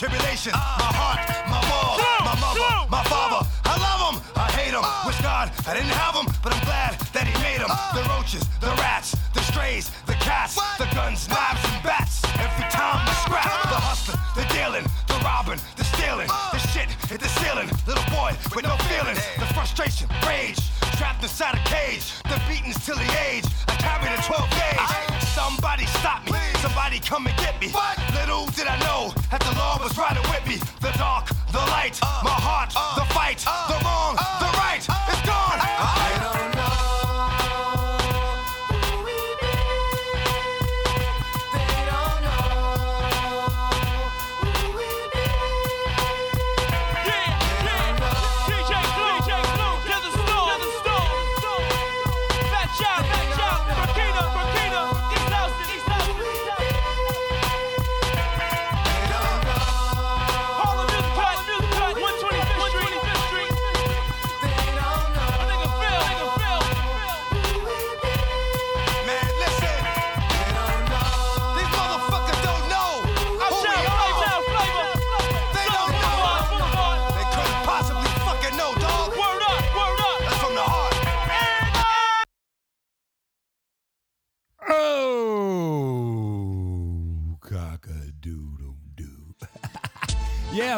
tribulations. My heart, my wall, my mother, my father. I love them, I hate them. Wish God I didn't have them, but I'm glad that He made them. The roaches, the rats, the strays, the cats, the guns, knives, and bats. Every time we scrap, the hustler, the dealing, the robbing, the stealing, the shit hit the ceiling. Little boy with no feelings, the frustration, rage, trapped inside a cage. The beatings till the age. I carried a 12 gauge. Somebody stop me, somebody come and get me. What? Little did I know that the Lord was riding with me. The dark, the light, uh. my heart, uh. the fight, uh. the wrong,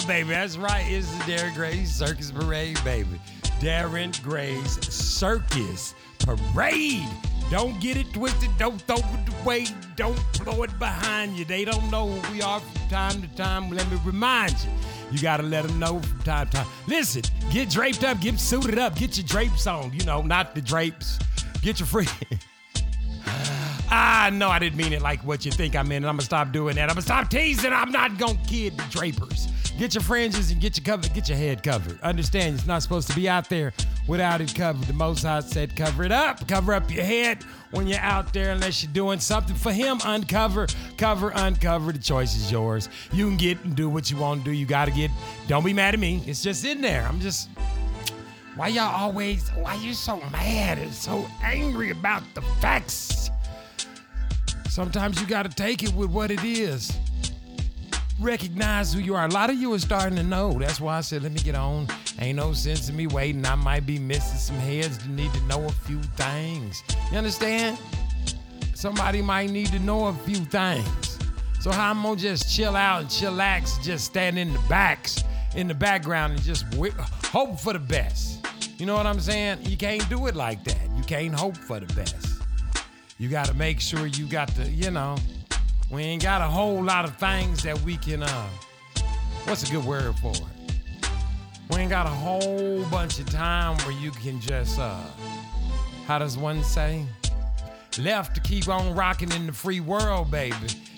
baby, that's right. It's the Darren Gray's Circus Parade, baby. Darren Gray's Circus Parade. Don't get it twisted. Don't throw it away. Don't throw it behind you. They don't know who we are from time to time. Let me remind you. You gotta let them know from time to time. Listen, get draped up, get suited up, get your drapes on. You know, not the drapes. Get your free. Ah, no, I didn't mean it like what you think I meant. I'm gonna stop doing that. I'm gonna stop teasing. I'm not gonna kid the drapers. Get your fringes and get your cover, get your head covered. Understand, it's not supposed to be out there without it covered. The Most High said, cover it up, cover up your head when you're out there, unless you're doing something for Him. Uncover, cover, uncover. The choice is yours. You can get and do what you want to do. You gotta get. Don't be mad at me. It's just in there. I'm just. Why y'all always? Why you so mad and so angry about the facts? Sometimes you got to take it with what it is. Recognize who you are. A lot of you are starting to know. That's why I said, let me get on. Ain't no sense in me waiting. I might be missing some heads that need to know a few things. You understand? Somebody might need to know a few things. So how I'm gonna just chill out and chillax, just stand in the backs, in the background, and just wi- hope for the best. You know what I'm saying? You can't do it like that. You can't hope for the best. You got to make sure you got the, you know, we ain't got a whole lot of things that we can, uh, what's a good word for it? We ain't got a whole bunch of time where you can just, uh, how does one say? Left to keep on rocking in the free world, baby.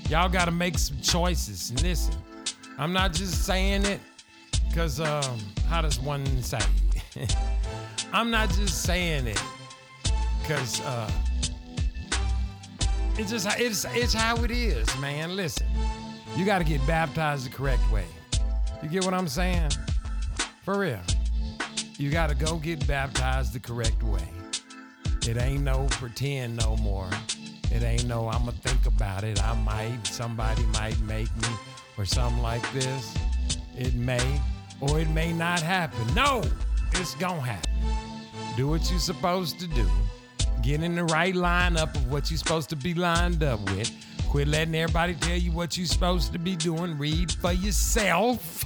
Y'all got to make some choices. And listen, I'm not just saying it because, um, how does one say? I'm not just saying it because, uh, it's just it's it's how it is, man. Listen, you got to get baptized the correct way. You get what I'm saying? For real. You got to go get baptized the correct way. It ain't no pretend no more. It ain't no I'ma think about it. I might, somebody might make me, or something like this. It may, or it may not happen. No, it's gonna happen. Do what you're supposed to do. Get in the right lineup of what you're supposed to be lined up with. Quit letting everybody tell you what you're supposed to be doing. Read for yourself.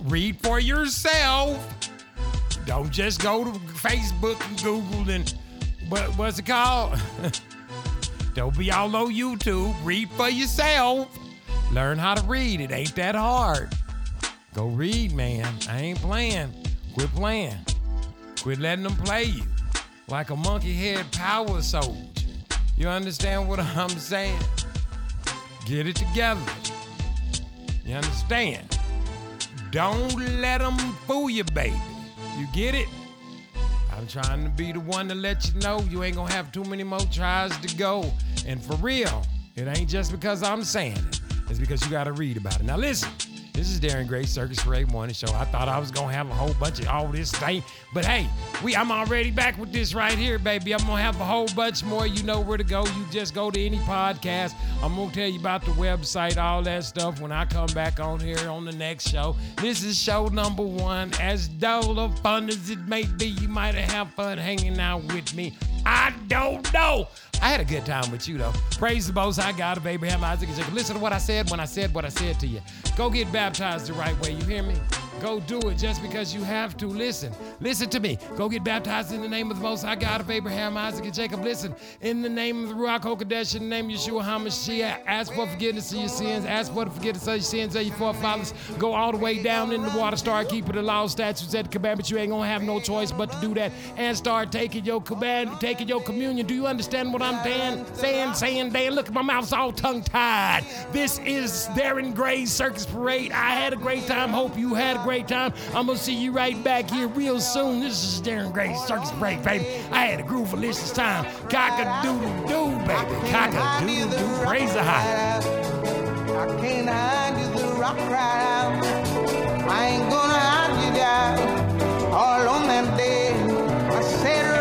Read for yourself. Don't just go to Facebook and Google and what what's it called? Don't be all on YouTube. Read for yourself. Learn how to read. It ain't that hard. Go read, man. I ain't playing. Quit playing. Quit letting them play you like a monkey head power soldier. You understand what I'm saying? Get it together. You understand? Don't let them fool you, baby. You get it? I'm trying to be the one to let you know you ain't gonna have too many more tries to go. And for real, it ain't just because I'm saying it. It's because you gotta read about it. Now listen, This is Darren Gray Circus Parade Morning Show. I thought I was gonna have a whole bunch of all this thing, but hey, we I'm already back with this right here, baby. I'm gonna have a whole bunch more. You know where to go. You just go to any podcast. I'm gonna tell you about the website, all that stuff when I come back on here on the next show. This is show number one. As dull of fun as it may be, you might have fun hanging out with me. I don't know. I had a good time with you though. Praise the Most High God of Abraham, Isaac, and Jacob. Listen to what I said when I said what I said to you. Go get baptized the right way. You hear me? Go do it just because you have to. Listen, listen to me. Go get baptized in the name of the Most High God of Abraham, Isaac, and Jacob. Listen, in the name of the Ruach HaKodesh, in the name of Yeshua HaMashiach, ask for forgiveness of your sins. Ask for the forgiveness of your sins of your forefathers. Go all the way down in the water. Start keeping the law, statutes, and commandments. You ain't gonna have no choice but to do that. And start taking your command, taking your communion. Do you understand what I'm saying? Saying, saying, Dan. Look, my mouth's all tongue-tied. This is Darren Gray's Circus Parade. I had a great time. Hope you had a great time. I'm gonna see you right back here real soon. This is Darren Gray's Circus Parade, baby. I had a groove-alicious time. Cock-a-doodle-doo, baby. Cock-a-doodle-doo. Praise the high. I can't hide you the rock out. I ain't gonna hide you down. All on that day, I said,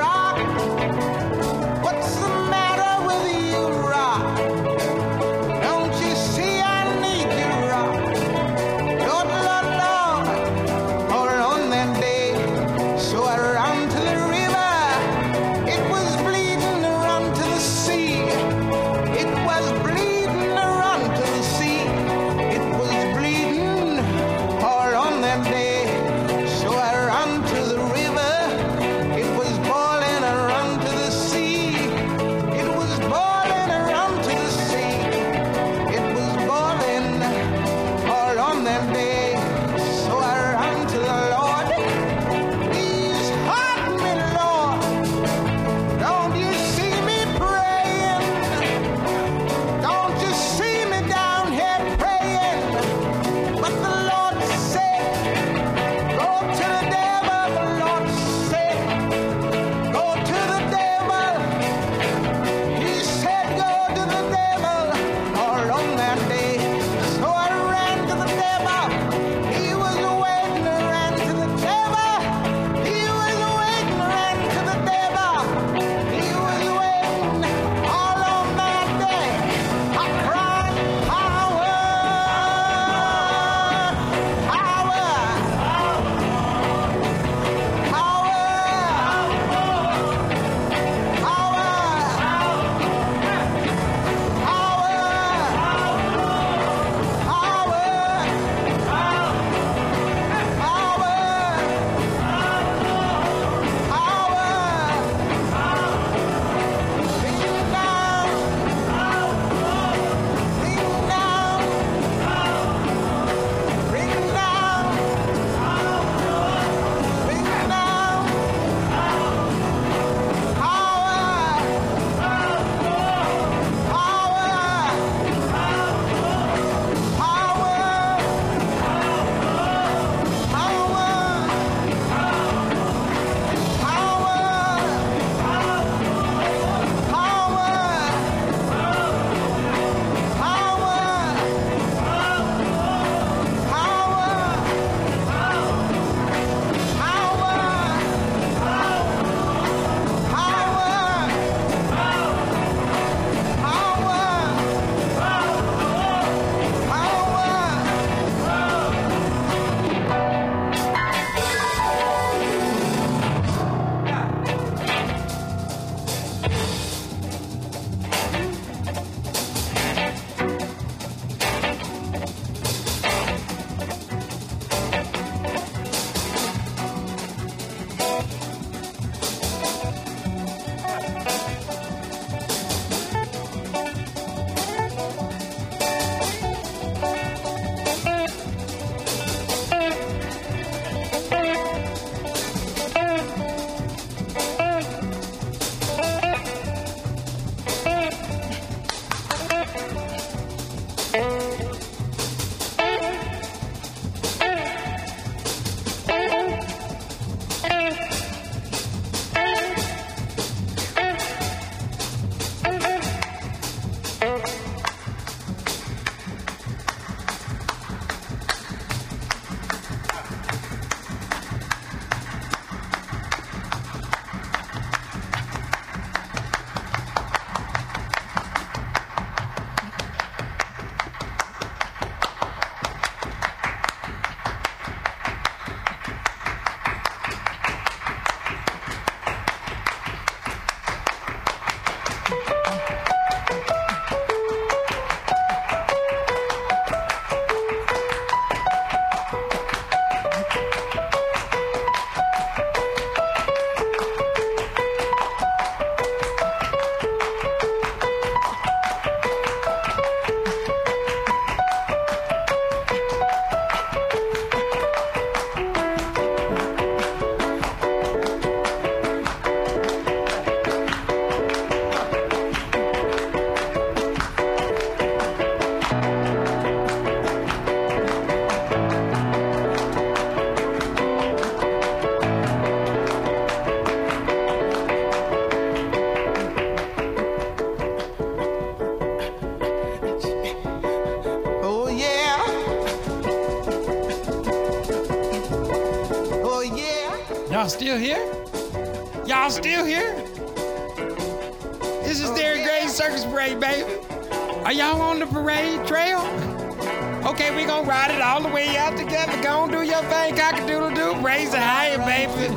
still here? Y'all still here? This is Darren Gray Circus Parade, baby. Are y'all on the parade trail? Okay, we gonna ride it all the way out together. Go on, do your thing, cockadoodle doo. Raise it higher, baby.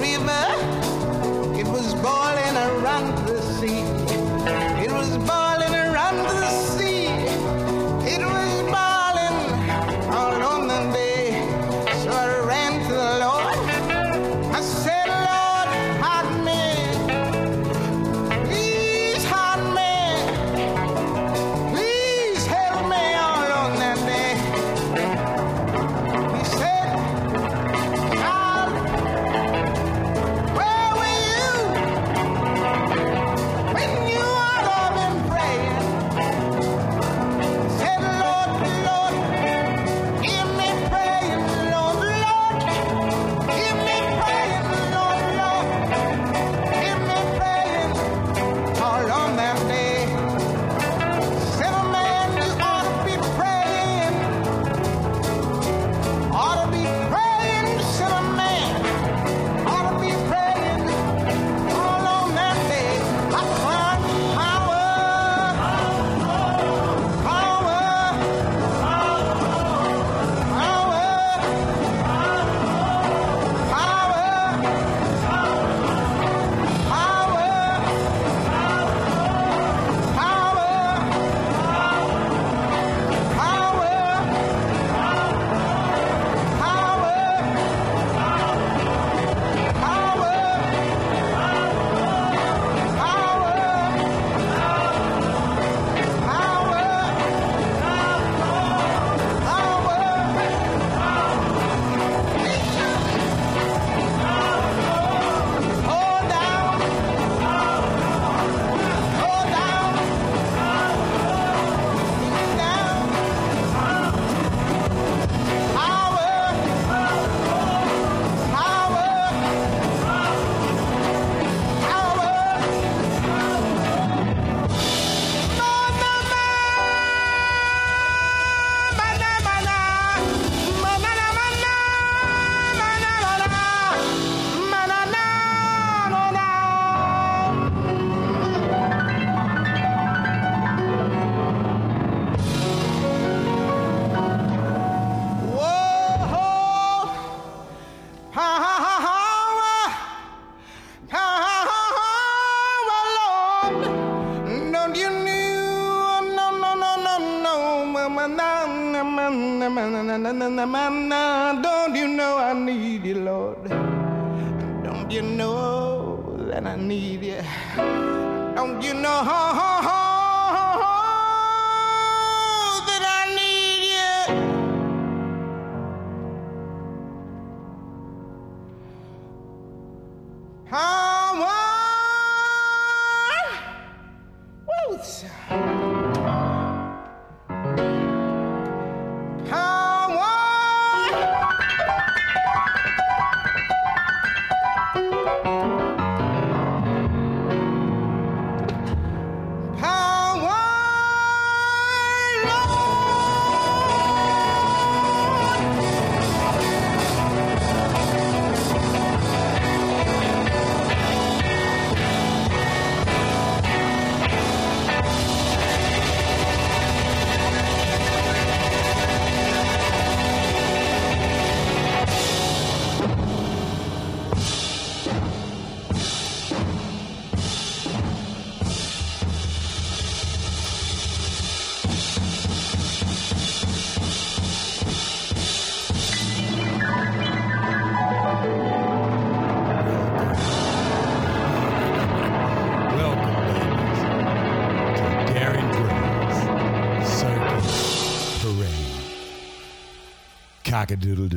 Wackadoodle